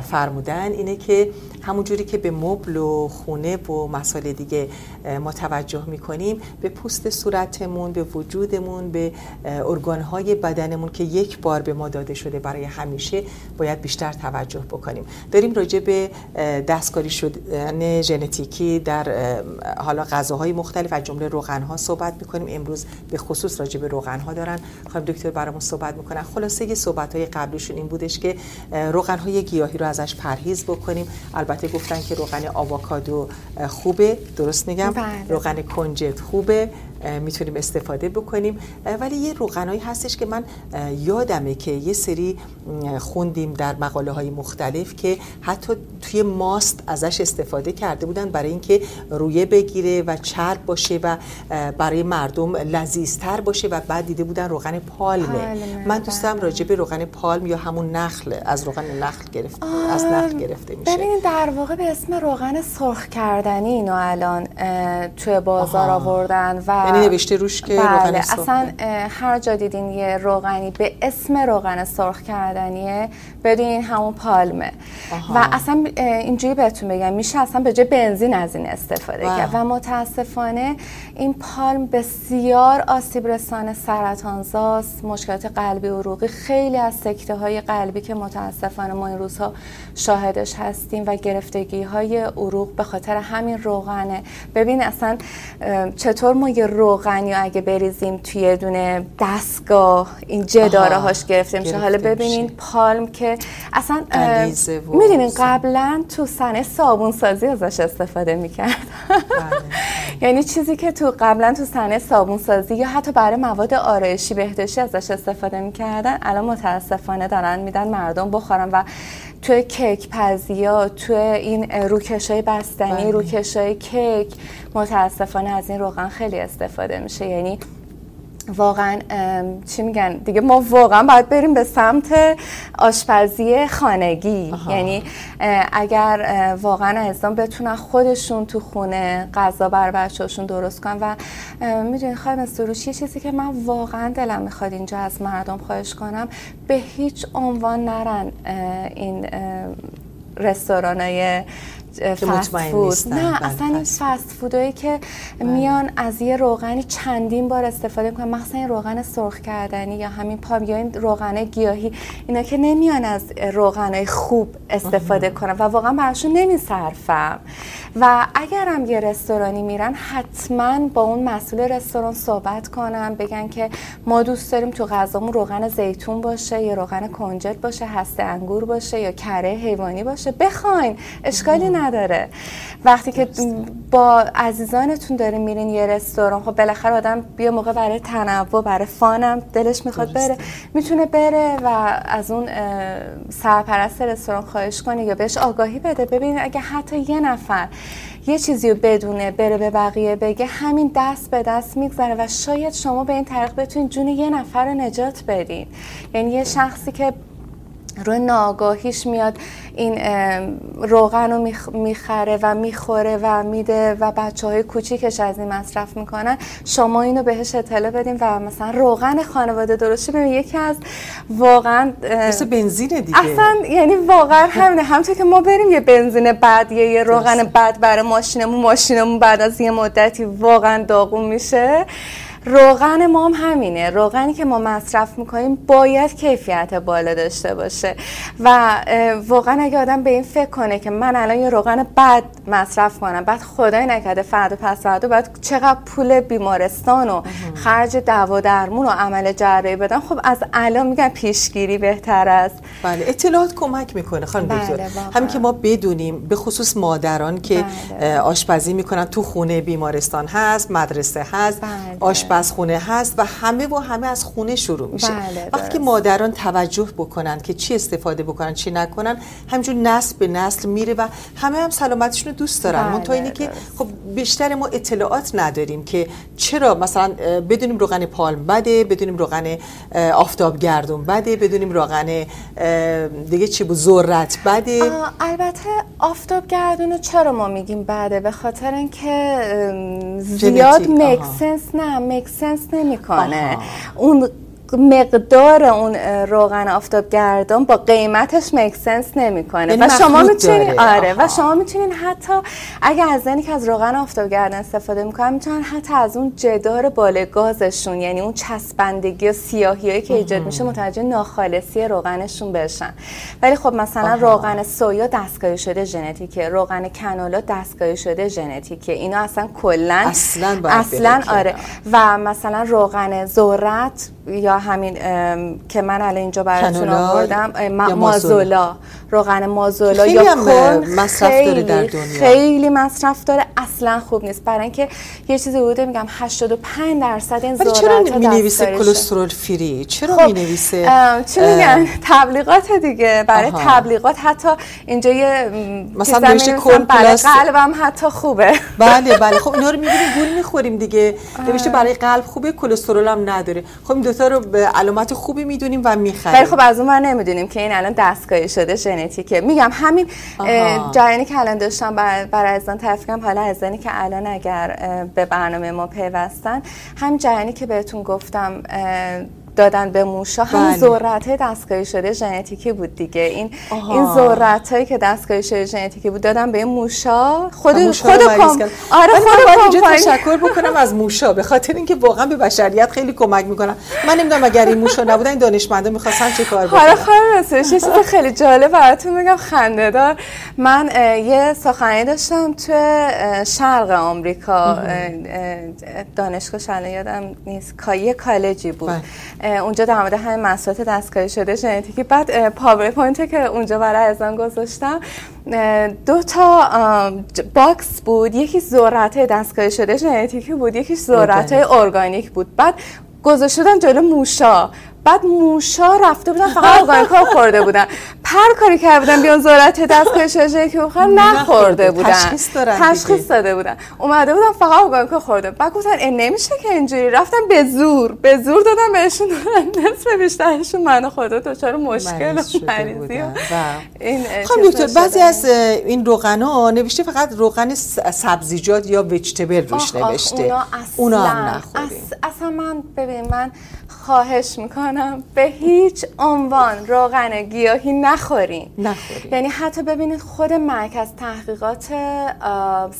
[SPEAKER 6] فرمودن اینه که همونجوری که به مبل و خونه و مسائل دیگه ما توجه می‌کنیم به پوست صورتمون به وجودمون به ارگانهای بدنمون که یک بار به ما داده شده برای همیشه باید بیشتر توجه بکنیم. داریم راجع به دستکاری شدن ژنتیکی در حالا غذاهای مختلف از جمله روغنها صحبت می‌کنیم. امروز به خصوص راجع به روغنها دارن. خانم دکتر برامون صحبت می‌کنن. خلاصه یه صحبت های قبلشون این بودش که روغن های گیاهی رو ازش پرهیز بکنیم. البته گفتن که روغن آووکادو خوبه درست میگم؟ بله. روغن کنجد خوبه. می‌تونیم استفاده بکنیم. ولی یه روغنایی هستش که من یادمه که یه سری خوندیم در مقاله های مختلف که حتی توی ماست ازش استفاده کرده بودن برای اینکه رویه بگیره و چرب باشه و برای مردم لذیذتر باشه و بعد دیده بودن روغن پالمه. من دوستم بله. راجع به روغن پالم یا همون نخل از روغن نخل گرفت از نخل گرفته میشه.
[SPEAKER 7] ببینید در واقع به اسم روغن سرخ کردنی اینو الان توی بازار آوردن و
[SPEAKER 6] یعنی نوشته روش که
[SPEAKER 7] بله
[SPEAKER 6] روغن
[SPEAKER 7] اصلا هر جا دیدین یه روغنی به اسم روغن سرخ کردنیه بدین همون پالمه. و اصلا اینجوری بهتون بگم میشه اصلا به جای بنزین از این استفاده کرد. و متاسفانه این پالم بسیار آسیب رسانه سرطانزاست مشکلات قلبی و عروقی. خیلی از سکته های قلبی که متاسفانه ما این روزها شاهدش هستیم و گرفتگی های عروق به خاطر همین روغنه. ببین اصلا چطور ما یه روغنی اگه بریزیم توی دونه دستگاه این جداره هاش گرفته میشه حالا ببینین پالم که اصلا می‌دونین قبلا تو سنه صابون سازی ازش استفاده می‌کرد بله. یعنی چیزی که تو قبلا تو سنه صابون سازی یا حتی برای مواد آرایشی بهداشتی ازش استفاده می‌کردن الان متاسفانه دارن میدن مردم بخورن و توی کیک پزیا توی این روکش های بستنی بله. روکش های کیک متاسفانه از این روغن خیلی استفاده میشه یعنی واقعا چی میگن؟ دیگه ما واقعا باید بریم به سمت آشپزی خانگی. یعنی اگر واقعا عزیزان بتونن خودشون تو خونه غذا بر بچه‌هاشون درست کنن و می‌دونید خواهیم سروش یه چیزی که من واقعا دلم می‌خواد اینجا از مردم خواهش کنم به هیچ عنوان نرن این رستورانای فست فود نه بله، اصلا این فست فودایی که بله. میان از یه روغنی چندین بار استفاده می‌کنن. مثلا این روغن سرخ کردنی یا همین پام یا این روغن گیاهی اینا که نمیان از روغنای خوب استفاده کنن و واقعا براشون نمیصرفم. و اگرم یه رستورانی میرن حتما با اون مسئول رستوران صحبت کنم بگن که ما دوست داریم تو غذامون روغن زیتون باشه یا روغن کنجد باشه هسته انگور باشه یا کره حیوانی باشه. بخواین اشکالی نداره. وقتی که با عزیزانتون دارین میرین یه رستوران خب بالاخره آدم بیا موقع برای تنوع برای فانم دلش می‌خواد بره. می‌تونه بره و از اون سرپرست رستوران خواهش کنه یا بهش آگاهی بده. ببین اگه حتی یه نفر یه چیزی رو بدونه بره به بقیه بگه همین دست به دست میگذره و شاید شما به این طریق بتونید جون یه نفر رو نجات بدین. یعنی یه شخصی که روی ناگاهیش میاد این روغن رو می‌خره و می‌خوره و میده و بچه های کوچیکش از این مصرف می‌کنن. شما اینو بهش اطلاع بدین و مثلا روغن خانواده درستی ببین یکی از واقعا
[SPEAKER 6] مثل بنزین دیگه.
[SPEAKER 7] اصلا یعنی واقعا همینه. همونطور که ما بریم یه بنزین بد یه, یه روغن بد برای ماشینمون ماشینمون بعد از یه مدتی واقعا داغون میشه. روغن ما هم همینه. روغنی که ما مصرف می‌کنیم باید کیفیت بالا داشته باشه. و واقعا اگه آدم به این فکر کنه که من الان یه روغن بد مصرف کنم بعد خدای نکرده فردا پس فردا باید چقدر پول بیمارستان و خرج دوا درمون و عمل جراحی بدم خب از الان میگم پیشگیری بهتر است.
[SPEAKER 6] بله اطلاعات کمک می‌کنه خانم بله دکتر. همین که ما بدونیم به خصوص مادران که بله. آشپزی می‌کنن تو خونه بیمارستان هست مدرسه هست بله. خونه هست و همه و همه از خونه شروع میشه. بله وقتی که مادران توجه بکنن که چی استفاده بکنن چی نکنن همجور نسل به نسل میره و همه هم سلامتشون رو دوست دارن. بله منتها اینه که خب بیشتر ما اطلاعات نداریم که چرا مثلا بدونیم روغن پالم بده بدونیم روغن آفتاب گردون بده بدونیم روغن دیگه چی بود ذرت بده.
[SPEAKER 7] البته آفتاب گردون چرا ما میگیم بده؟ به خاطر اینکه زیاد مکسنس نه مکسنس نمی‌کنه اون مقدار اون روغن آفتاب گردان با قیمتش مکسنس نمی‌کنه.
[SPEAKER 6] یعنی
[SPEAKER 7] و
[SPEAKER 6] شما می‌تونید
[SPEAKER 7] آره. و شما می‌تونین حتی اگه از زنی که از روغن آفتاب گردان استفاده می‌کنن می‌تونن حتی از اون جدار بال گازشون یعنی اون چسبندگی و سیاهیایی که ایجاد میشه متوجه ناخالصی روغنشون بشن. ولی خب مثلا روغن سویا دستگاهی شده ژنتیکه. روغن کنولا دستگاهی شده ژنتیکه. اینا اصلا کلا
[SPEAKER 6] اصلا,
[SPEAKER 7] اصلا آره. و مثلا روغن ذرت یا همین که من الان اینجا براتون آوردم مازولا؟ روغن مازولا
[SPEAKER 6] یا کن. مصرف داره در دنیا.
[SPEAKER 7] خیلی مصرف داره. اصلا خوب نیست. برای اینکه یه چیزی بوده میگم 85 درصد این ذرات
[SPEAKER 6] چرا می نویسه کلسترول فری چرا
[SPEAKER 7] خب
[SPEAKER 6] می نویسه
[SPEAKER 7] چی میگن؟ تبلیغات دیگه. برای آها. تبلیغات حتی اینجا یه
[SPEAKER 6] مثلا نوشته کن
[SPEAKER 7] برای قلبم حتی خوبه.
[SPEAKER 6] بله بله. خب اینا رو می‌بینیم گول می‌خوریم دیگه. نوشته برای قلب خوبه کلسترول هم نداره. خب این دوتا رو به علامت خوبی می‌دونیم و می‌خریم.
[SPEAKER 7] ولی خب از اون من نمی‌دونیم که این الان دستگاهی شده ژنتیکه. میگم همین جریانی که الان داشتم بر برای ازان تعریف کنم حالا عزیزانی که الان اگر به برنامه ما پیوستن هم جریانی که بهتون گفتم دادن به موشا هم بله. ذرت های دستگاهی شده ژنتیکی بود دیگه. این آها. این ذرت هایی که دستگاهی شده ژنتیکی بود دادن به موشا. خود موشا خود کم
[SPEAKER 6] آره خود اینجا تشکر بکنم از موشا. به خاطر اینکه واقعا به بشریت خیلی کمک می‌کنن. من نمی‌دونم اگر این موشا نبودن این دانشمندا می‌خواستن چه کار بکنن.
[SPEAKER 7] حالا خانم چیز خیلی جالب براتون میگم خنده دار من یه سخنرانی داشتم تو شرق آمریکا. دانشگاه یادم نیست. یه کالجی بود. بله. اونجا در مورد همین محصولات دستکاری شده ژنتیکی. بعد PowerPoint که اونجا برای ازم گذاشتم دو تا box بود. یکی ذرت دستکاری شده ژنتیکی بود یکی ذرت ارگانیک بود. بعد گذاشتن جلو موشا. بعد موشا رفته بودن فقط ارگانیکا خورده بودن. پر کاری کرده بودن بیان ذرت دستکاری شده رو که نخورده بودن.
[SPEAKER 6] تشخیص دارن
[SPEAKER 7] تشخیص داده بودن. اومده بودن فقط ارگانیکا خورده بعد گفتن این نمیشه که اینجوری. رفتن به زور به زور دادن بهشون. نصف بیشترشون منو خورده دچار مشکل و مریضی
[SPEAKER 6] این خب دکتر بعضی از این روغنا نوشته فقط روغن سبزیجات یا وجتبل روش نوشته. اونا,
[SPEAKER 7] اونا هم اصلا من ببین من خواهش می‌کنم به هیچ عنوان روغن گیاهی نخورین
[SPEAKER 6] نخورین
[SPEAKER 7] یعنی حتی ببینید خود مرکز تحقیقات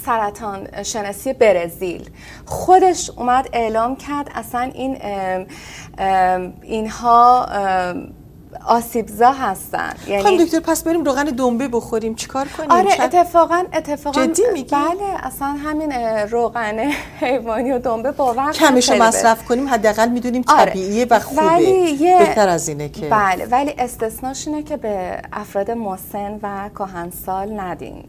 [SPEAKER 7] سرطان شناسی برزیل. خودش اومد اعلام کرد اصلا این اینها آسیبزا هستن.
[SPEAKER 6] یعنی خانم دکتر پس بریم روغن دنبه بخوریم. چیکار کنیم؟
[SPEAKER 7] آره اتفاقا اتفاقا
[SPEAKER 6] جدی میگی؟
[SPEAKER 7] بله اصلا همین روغن حیوانی و دنبه باور
[SPEAKER 6] کمش مصرف کنیم حداقل می‌دونیم آره. طبیعیه و خوبه. ولی بهتر از اینه که.
[SPEAKER 7] بله ولی استثناش اینه که به افراد مسن و کهنسال ندین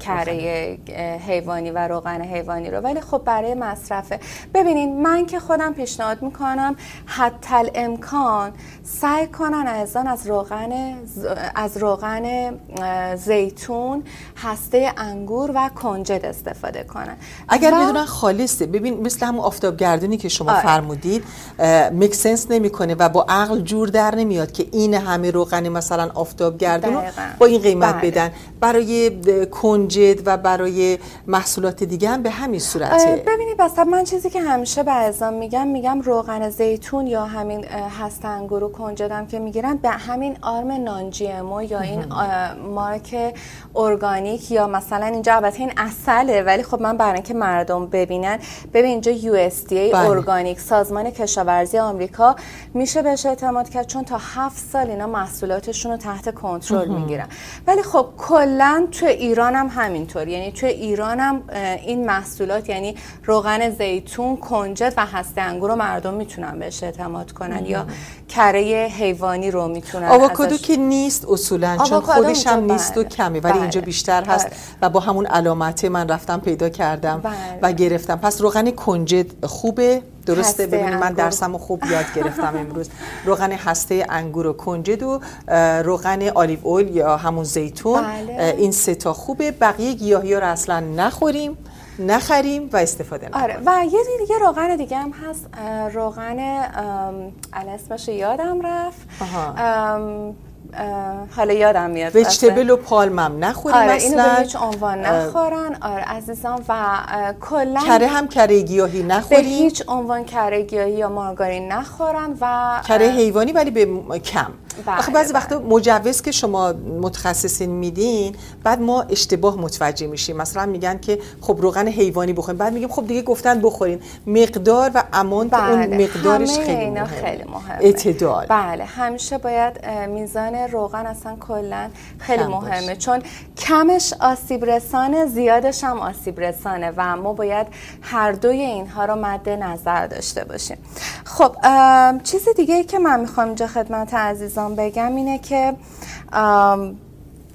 [SPEAKER 7] کره حیوانی و روغن حیوانی رو. ولی خب برای مصرفه ببینید من که خودم پیشنهاد می‌کنم حتی امکان سعی کنن عزیزان از روغن از روغن زیتون هسته انگور و کنجد استفاده کنن.
[SPEAKER 6] اگر و... بدونن خالصه. ببین مثل همون آفتابگردونی که شما آره. فرمودید مکسنس نمی‌کنه و با عقل جور در نمیاد که این همه روغن مثلا آفتابگردون رو با این قیمت بله. بدن. برای کنجد و برای محصولات دیگه هم به همین صورته.
[SPEAKER 7] ببینید مثلا من چیزی که همیشه به میگم میگم روغن زیتون یا همین هسته انگور و کنجدم که می‌گیرن به همین آرم نان جی یا این مارک ارگانیک یا مثلا اینجا البته این اصله ولی خب من برای اینکه مردم ببینن ببین اینجا USDA organic سازمان کشاورزی آمریکا میشه بهش اعتماد کرد چون تا هفت سال اینا محصولاتشون رو تحت کنترل می‌گیرن. ولی خب کلا تو ایران هم همینطور. یعنی تو ایران هم این محصولات یعنی روغن زیتون کنجد و هسته انگور رو مردم می‌تونن بهش اعتماد کنن یا کره حیوانی رو می‌تونن
[SPEAKER 6] آووکادو که نیست اصولا چون خودش هم نیست و بله. کمی ولی اینجا بله. بیشتر هست بله. و با همون علامت من رفتم پیدا کردم و گرفتم. پس روغن کنجد خوبه؟ درسته؟ ببینید من درسم خوب یاد گرفتم امروز. روغن هسته انگور و کنجد و روغن آلیو اول یا همون زیتون. این سه تا خوبه. بقیه گیاهی رو اصلا نخوریم. نخریم و استفاده نکنیم.
[SPEAKER 7] آره و یه دیگه روغن دیگه هم هست روغن اسمش یادم رفت. حالا یادم میاد
[SPEAKER 6] وجتبل و پالمم نخوریم
[SPEAKER 7] آره اینو به هیچ عنوان نخورن. آره عزیزان و کلا
[SPEAKER 6] کره هم کره گیاهی نخوریم.
[SPEAKER 7] به هیچ عنوان کره گیاهی یا مارگارین نخورن و
[SPEAKER 6] کره حیوانی ولی به کم. آخه بعضی وقتا بله. مجوز که شما متخصصین میدین بعد ما اشتباه متوجه میشیم مثلا میگن که خب روغن حیوانی بخوریم بعد میگیم خب دیگه گفتن بخورین مقدار و امان بله. اون مقدارش خیلی مهمه.
[SPEAKER 7] خیلی مهمه
[SPEAKER 6] اعتدال
[SPEAKER 7] بله همیشه باید میزان روغن اصلا کلا خیلی مهمه چون کمش آسیب رسانه زیادش هم آسیب رسانه و ما باید هر دوی اینها رو مد نظر داشته باشیم خب چیز دیگه ای که من می‌خوام اینجا خدمت عزیزان بگم اینه که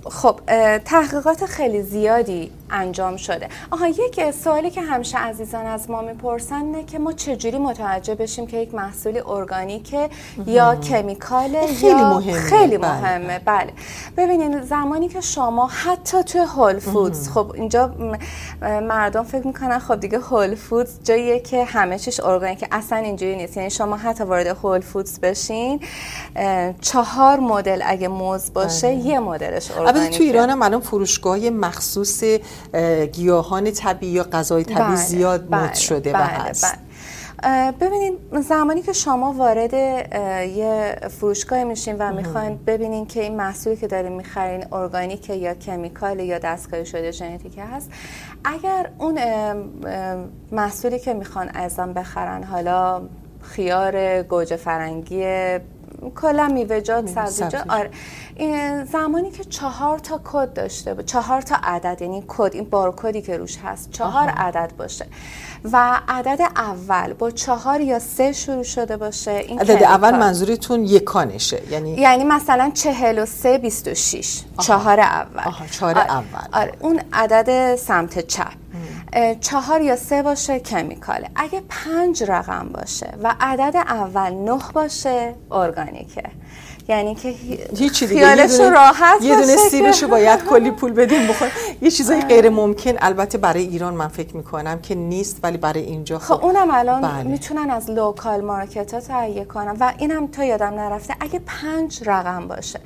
[SPEAKER 7] خب تحقیقات خیلی زیادی انجام شده. آها یک سوالی که همیشه عزیزان از ما می‌پرسن اینه که ما چجوری متوجه بشیم که یک محصول ارگانیکه یا کمیکاله
[SPEAKER 6] خیلی
[SPEAKER 7] یا
[SPEAKER 6] مهمه.
[SPEAKER 7] خیلی بله. مهمه. بله. ببینید زمانی که شما حتی توی هول فودز خب اینجا مردم فکر می‌کنن خب دیگه هول فودز جاییه که همه چیش ارگانیک اصلا اینجوری نیست. یعنی شما حتی وارد هول فودز بشین چهار مدل اگه موز باشه بله. یه مدلش ارگانیکه
[SPEAKER 6] تو ایران هم الان فروشگاه مخصوص گیاهان طبیعی یا غذای طبیعی بله، زیاد بله، مد شده بله، و هست بله.
[SPEAKER 7] ببینید زمانی که شما وارد یه فروشگاه میشین و می‌خواین ببینین که این محصولی که دارین می‌خرین ارگانیک یا کمیکال یا دستکاری شده ژنتیک هست اگر اون محصولی که می‌خوان ازم بخرن حالا خیار گوجه فرنگی کلا میوه‌جات سبزیجات آره. این زمانی که چهار تا کد داشته با چهار تا عدد یعنی کد این بارکدی که روش هست چهار عدد باشه. و عدد اول با چهار یا سه شروع شده باشه این
[SPEAKER 6] عدد اول منظورتون یکانشه یعنی
[SPEAKER 7] یعنی مثلا چهل و سه بیست و شیش. چهار اول.
[SPEAKER 6] آها چهار آره. اول.
[SPEAKER 7] آره. اون عدد سمت چپ. چهار یا سه باشه chemicalه اگه پنج رقم باشه و عدد اول نه باشه organicه. یعنی که
[SPEAKER 6] یه دونه راحت یه دونه سیبشو باید کلی پول بدیم بخور یه چیزای آره. غیر ممکن البته برای ایران من فکر می‌کنم که نیست ولی برای اینجا
[SPEAKER 7] خب, خب اونم الان بله. می‌تونن از local market ها تهیه کنم و اینم تا یادم نرفته اگه پنج رقم باشه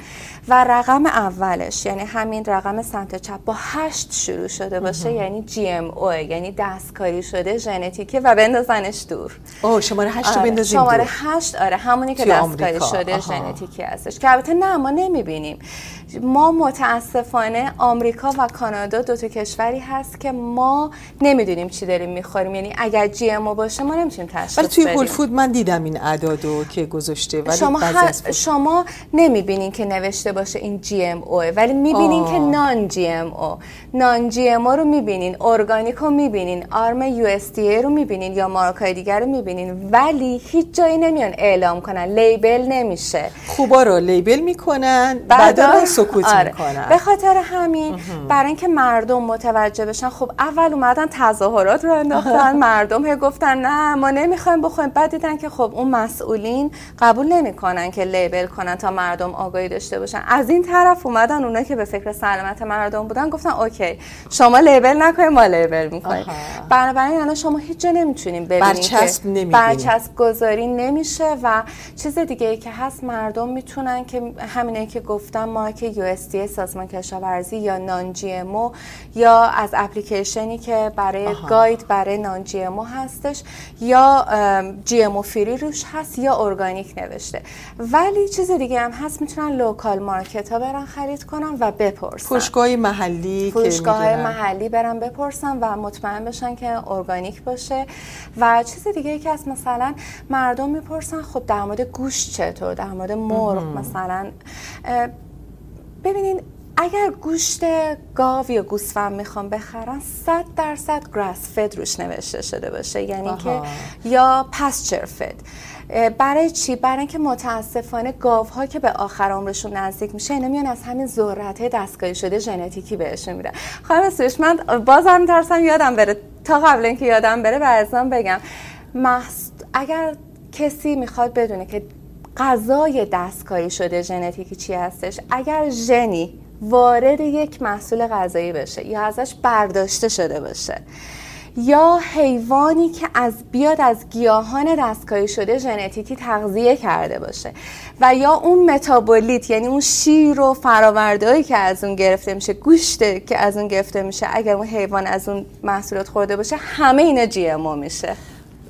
[SPEAKER 7] و رقم اولش یعنی همین رقم سمت چپ با هشت شروع شده باشه یعنی جی ام او یعنی دستکاری شده ژنتیکی و بندازنش دور.
[SPEAKER 6] اوه شماره هشت آره.
[SPEAKER 7] بندازیم شماره هشت آره همونی که دستکاری شده ژنتیکی هستش. که البته نه ما نمی‌بینیم. ما متاسفانه آمریکا و کانادا دو تا کشوری هست که ما نمی‌دونیم چی داریم می‌خوریم. یعنی اگر جی ام باشه ما نمی‌تونیم تشخیص
[SPEAKER 6] ولی توی هول فود من دیدم این اعدادو که گذاشته ولی
[SPEAKER 7] شما شما نمی‌بینین که نوشته باشه این GMO ولی می‌بینین که نان جی ام او. نان جی ام او رو می‌بینین. ارگانیک رو می‌بینین آرم US رو می‌بینین یا مارکای دیگر رو می‌بینین ولی هیچ جایی نمیان اعلام کنن label نمیشه.
[SPEAKER 6] خوبا رو label می‌کنن بعد سکوت آره. می‌کنن.
[SPEAKER 7] به خاطر همین برای اینکه مردم متوجه بشن خب اول اومدن تظاهرات رو انداختن مردم هی گفتن نه ما نمی‌خوایم بخوایم. بعد دیدن که خب اون مسئولین قبول نمی‌کنن که label کنن تا مردم آگاهی داشته باشن. از این طرف اومدن اونا که به فکر سلامت مردم بودن گفتن OK شما label نکنید ما label می‌کنیم بنابراین الان شما هیچ جا نمی‌تونیم ببینید
[SPEAKER 6] برچسب
[SPEAKER 7] نمی‌بینید برچسب گذاری نمیشه و چیز دیگه ای که هست مردم می‌تونن که همینه که گفتم مارک US سازمان کشاورزی یا non GM یا از applicationی که برای آها. guide برای non GM هستش یا GM free روش هست یا ارگانیک نوشته. ولی چیز دیگه هم هست می‌تونن local market ها برن خرید کنن و بپرسن.
[SPEAKER 6] فروشگاه محلی
[SPEAKER 7] فروشگاه محلی برن بپرسن و مطمئن بشن که ارگانیک باشه. و چیز دیگه ای که از مثلا مردم می‌پرسن خب در مورد گوشت چطور؟ در مورد مرغ مثلا. ببینین اگر گوشت گاو یا گوسفند می‌خوام بخرن 100 درصد grass fed روش نوشته شده باشه. یعنی که یا پسچر فد برای چی؟ برای اینکه متاسفانه گاوها که به آخر عمرشون نزدیک میشه اینا میان از همین ذرت دستکاری شده ژنتیکی بهشون میدن. خانم سویش من بازم میترسم یادم بره. تا قبل اینکه یادم بره برزم بگم. محص... اگر کسی می‌خواد بدونه که غذای دستکاری شده ژنتیکی چی هستش اگر ژنی وارد یک محصول غذایی بشه یا ازش برداشته شده باشه یا حیوانی که از بیاد از گیاهان دستکاری شده ژنتیکی تغذیه کرده باشه و یا اون متابولیت یعنی اون شیر و فراوردهایی که از اون گرفته میشه گوشت که از اون گرفته میشه اگر اون حیوان از اون محصولات خورده باشه همه اینا جی میشه.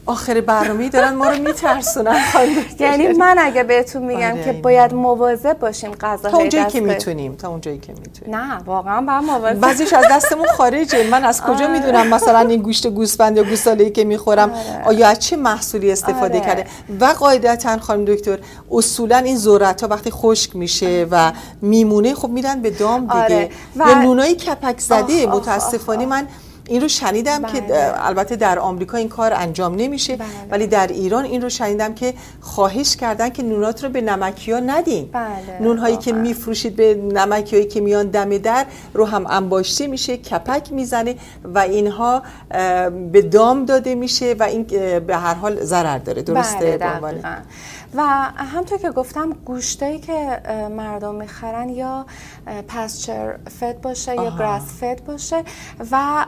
[SPEAKER 6] آخر برنامه دارن ما رو میترسونن.
[SPEAKER 7] یعنی من اگه بهتون میگم آره، که باید مواظب باشیم غذا
[SPEAKER 6] تا اونجایی که می‌تونیم تا اونجایی که می‌تونیم.
[SPEAKER 7] نه واقعا با مواظب
[SPEAKER 6] بعضیش از دستمون خارجه. من از کجا آره. می‌دونم مثلا این گوشت گوسفند یا گوساله که می‌خورم؟ آره. آیا از چه محصولی استفاده کرده؟ و قاعدتا خانم دکتر اصولا این ذرت ها وقتی خشک میشه و میمونه خب میرن به دام دیگه. یا نونای کپک زده متاسفانه من این رو شنیدم بله. که البته در آمریکا این کار انجام نمیشه بله. ولی در ایران این رو شنیدم که خواهش کردن که نونات رو به نمکی ها ندین بله. نونهایی که میفروشید به نمکی هایی که میان دم در رو هم انباشته میشه کپک می‌زنه و اینها به دام داده میشه و این به هر حال ضرر داره درسته
[SPEAKER 7] بله و همطور که گفتم گوشتایی که مردم می‌خرن یا پسچر فد باشه یا گراس فد باشه و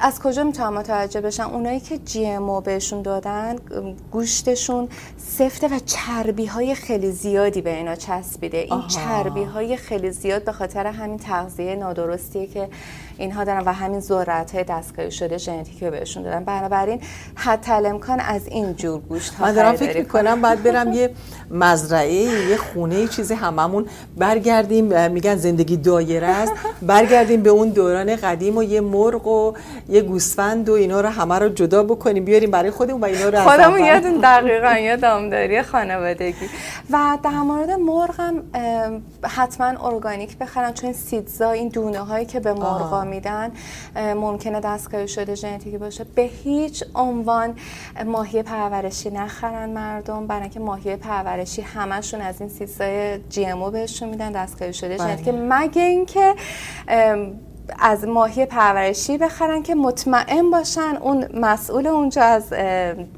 [SPEAKER 7] از کجا می‌تونم متوجه بشن؟ اونایی که جی ام بهشون دادن گوشتشون سفته و چربی های خیلی زیادی به اینا چسبیده. این چربی های خیلی زیاد به خاطر همین تغذیه نادرستیه که اینها دارن و همین ذرت های دستکاری شده ژنتیکی رو بهشون دادن. بنابراین حتی امکان از این جور گوشت ها
[SPEAKER 6] من دارم فکر کنم. باید برم یه مزرعه یه خونه چیزی هممون برگردیم. میگن زندگی دایره است. برگردیم به اون دوران قدیم و یه مرغ و یه گوسفند و اینا رو همه رو جدا بکنیم بیاریم برای خودمون و اینا رو
[SPEAKER 7] خودمون یادون دقیقا یه دامداری خانوادگی. و در مورد مرغ هم حتما ارگانیک بخرن چون سیدزا این دونه هایی که به مرغا میدن ممکنه دستکاری شده ژنتیکی باشه به هیچ عنوان ماهی پرورشی نخرن مردم برای اینکه ماهی پرورشی همشون از این سیستای جی ام بهشون میدن دستکاری شده ژنتیکی بله. مگه اینکه از ماهی پرورشی بخرن که مطمئن باشن اون مسئول اونجا از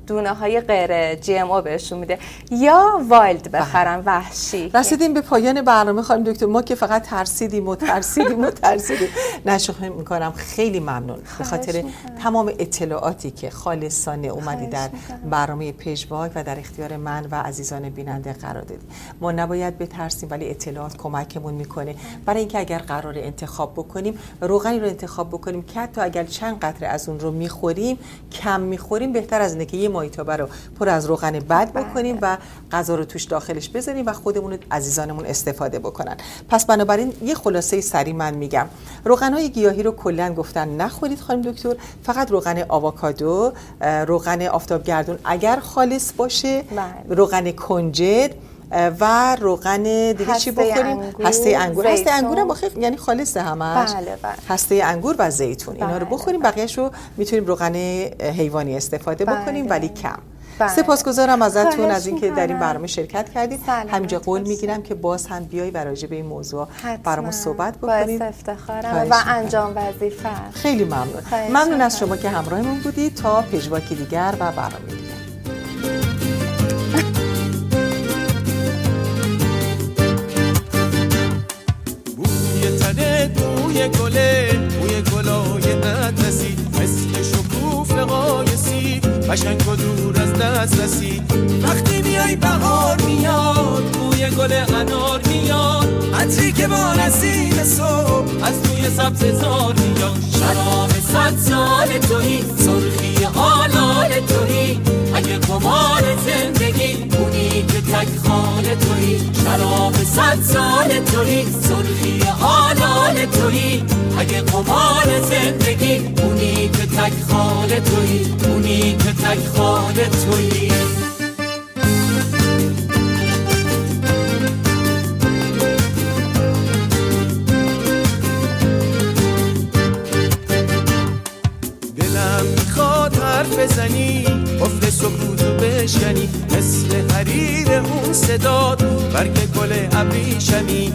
[SPEAKER 7] دونه های غیر GM بهشون میده. یا wild بخرن وحشی
[SPEAKER 6] رسیدیم به پایان برنامه. خانم دکتر ما که فقط ترسیدیم و ترسیدیم و ترسیدیم. نه شوخی می‌کنم. خیلی ممنون. به خاطر تمام اطلاعاتی که خالصانه اومدی در برنامه پژواک و در اختیار من و عزیزان بیننده قرار دادی. ما نباید بترسیم ولی اطلاعات کمکمون می‌کنه. برای اینکه اگر قرار انتخاب بکنیم روغنی رو انتخاب بکنیم که حتی اگر چند قطره از اون رو می‌خوریم کم می‌خوریم بهتر از اینه که یه مایتابه رو پر از روغن بد بکنیم بله. و غذا رو توش داخلش بذاریم و خودمون عزیزانمون استفاده بکنن. پس بنابراین یه خلاصه سری من میگم. روغن های گیاهی رو کلا گفتن نخورید خانم دکتر. فقط روغن آووکادو روغن آفتابگردون اگر خالص باشه. بله. روغن کنجد. و روغن دیگه چی بخوریم؟ هسته انگور. هسته انگور هم یعنی خالص همش. بله بله. هسته انگور و زیتون. اینا رو بله، بخوریم بله. بقیه‌شو رو می‌تونیم روغن حیوانی استفاده بله. بکنیم ولی کم. بله. سپاسگزارم ازتون از اینکه در این برنامه شرکت کردید همینجا قول می‌گیرم که باز هم بیای و راجع به این موضوع برامون صحبت بکنید
[SPEAKER 7] افتخارم و انجام وظیفه
[SPEAKER 6] خیلی ممنون. ممنون از شما که همراهمون بودید. تا پژواکی دیگر و برنامه دیگر.
[SPEAKER 9] بوی گله بوی گلای مدرسی مثل شکوف قشنگ و دور از دست رسید. وقتی میای بهار میاد بوی گل انار میاد. عطری که با نسیم صبح از توی سبز زار میاد. شراب صد سال توی سرخی حالال توی اگه قمار زندگی که تک خال توی شراب صد سال توی سرخی حالال توی اگه قمار زندگی بونی که تک خال توی بونی که تک خال توی حرف بزنی افت سکوتو بشکنی. مثل حریر اون صداد برگ گل ابریشمی.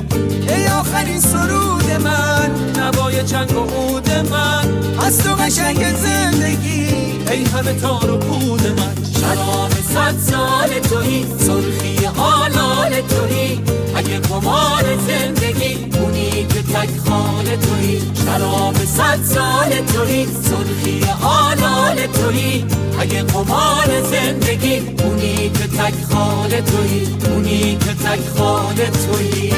[SPEAKER 9] ای آخرین سرود من نوای چنگ و عود من. از تو قشنگ زندگی ای همه تار و پود من. شراب صد سال توی سرخی حالال توی قمار زندگی. اونی که تک خال توی شراب صد سال توی سرخی حالال توی اگه قمار زندگی. اونی که تک خال توی اونی که تک خال توی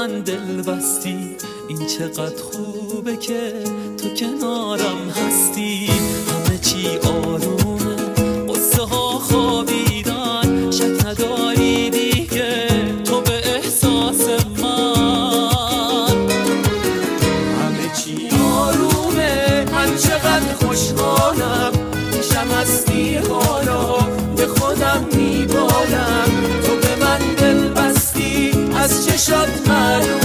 [SPEAKER 10] من
[SPEAKER 11] دل
[SPEAKER 10] بستی این چقدر خوبه که تو کنارم هستی. همه چی
[SPEAKER 11] آروم
[SPEAKER 12] Shut my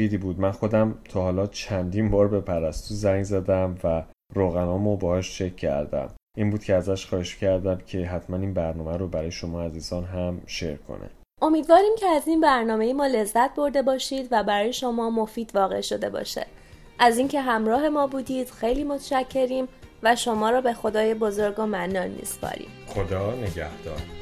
[SPEAKER 12] مفیدی بود. من خودم تا حالا چندین بار به پرستو زنگ زدم و روغنامو باهاش چک کردم. این بود که ازش خواهش کردم که حتما این برنامه رو برای شما عزیزان هم شیر کنه.
[SPEAKER 2] امیدواریم که از این برنامه ما لذت برده باشید و برای شما مفید واقع شده باشه. از اینکه همراه ما بودید خیلی متشکریم و شما را به خدای بزرگ و منان میسپاریم.
[SPEAKER 12] خدا نگهدار.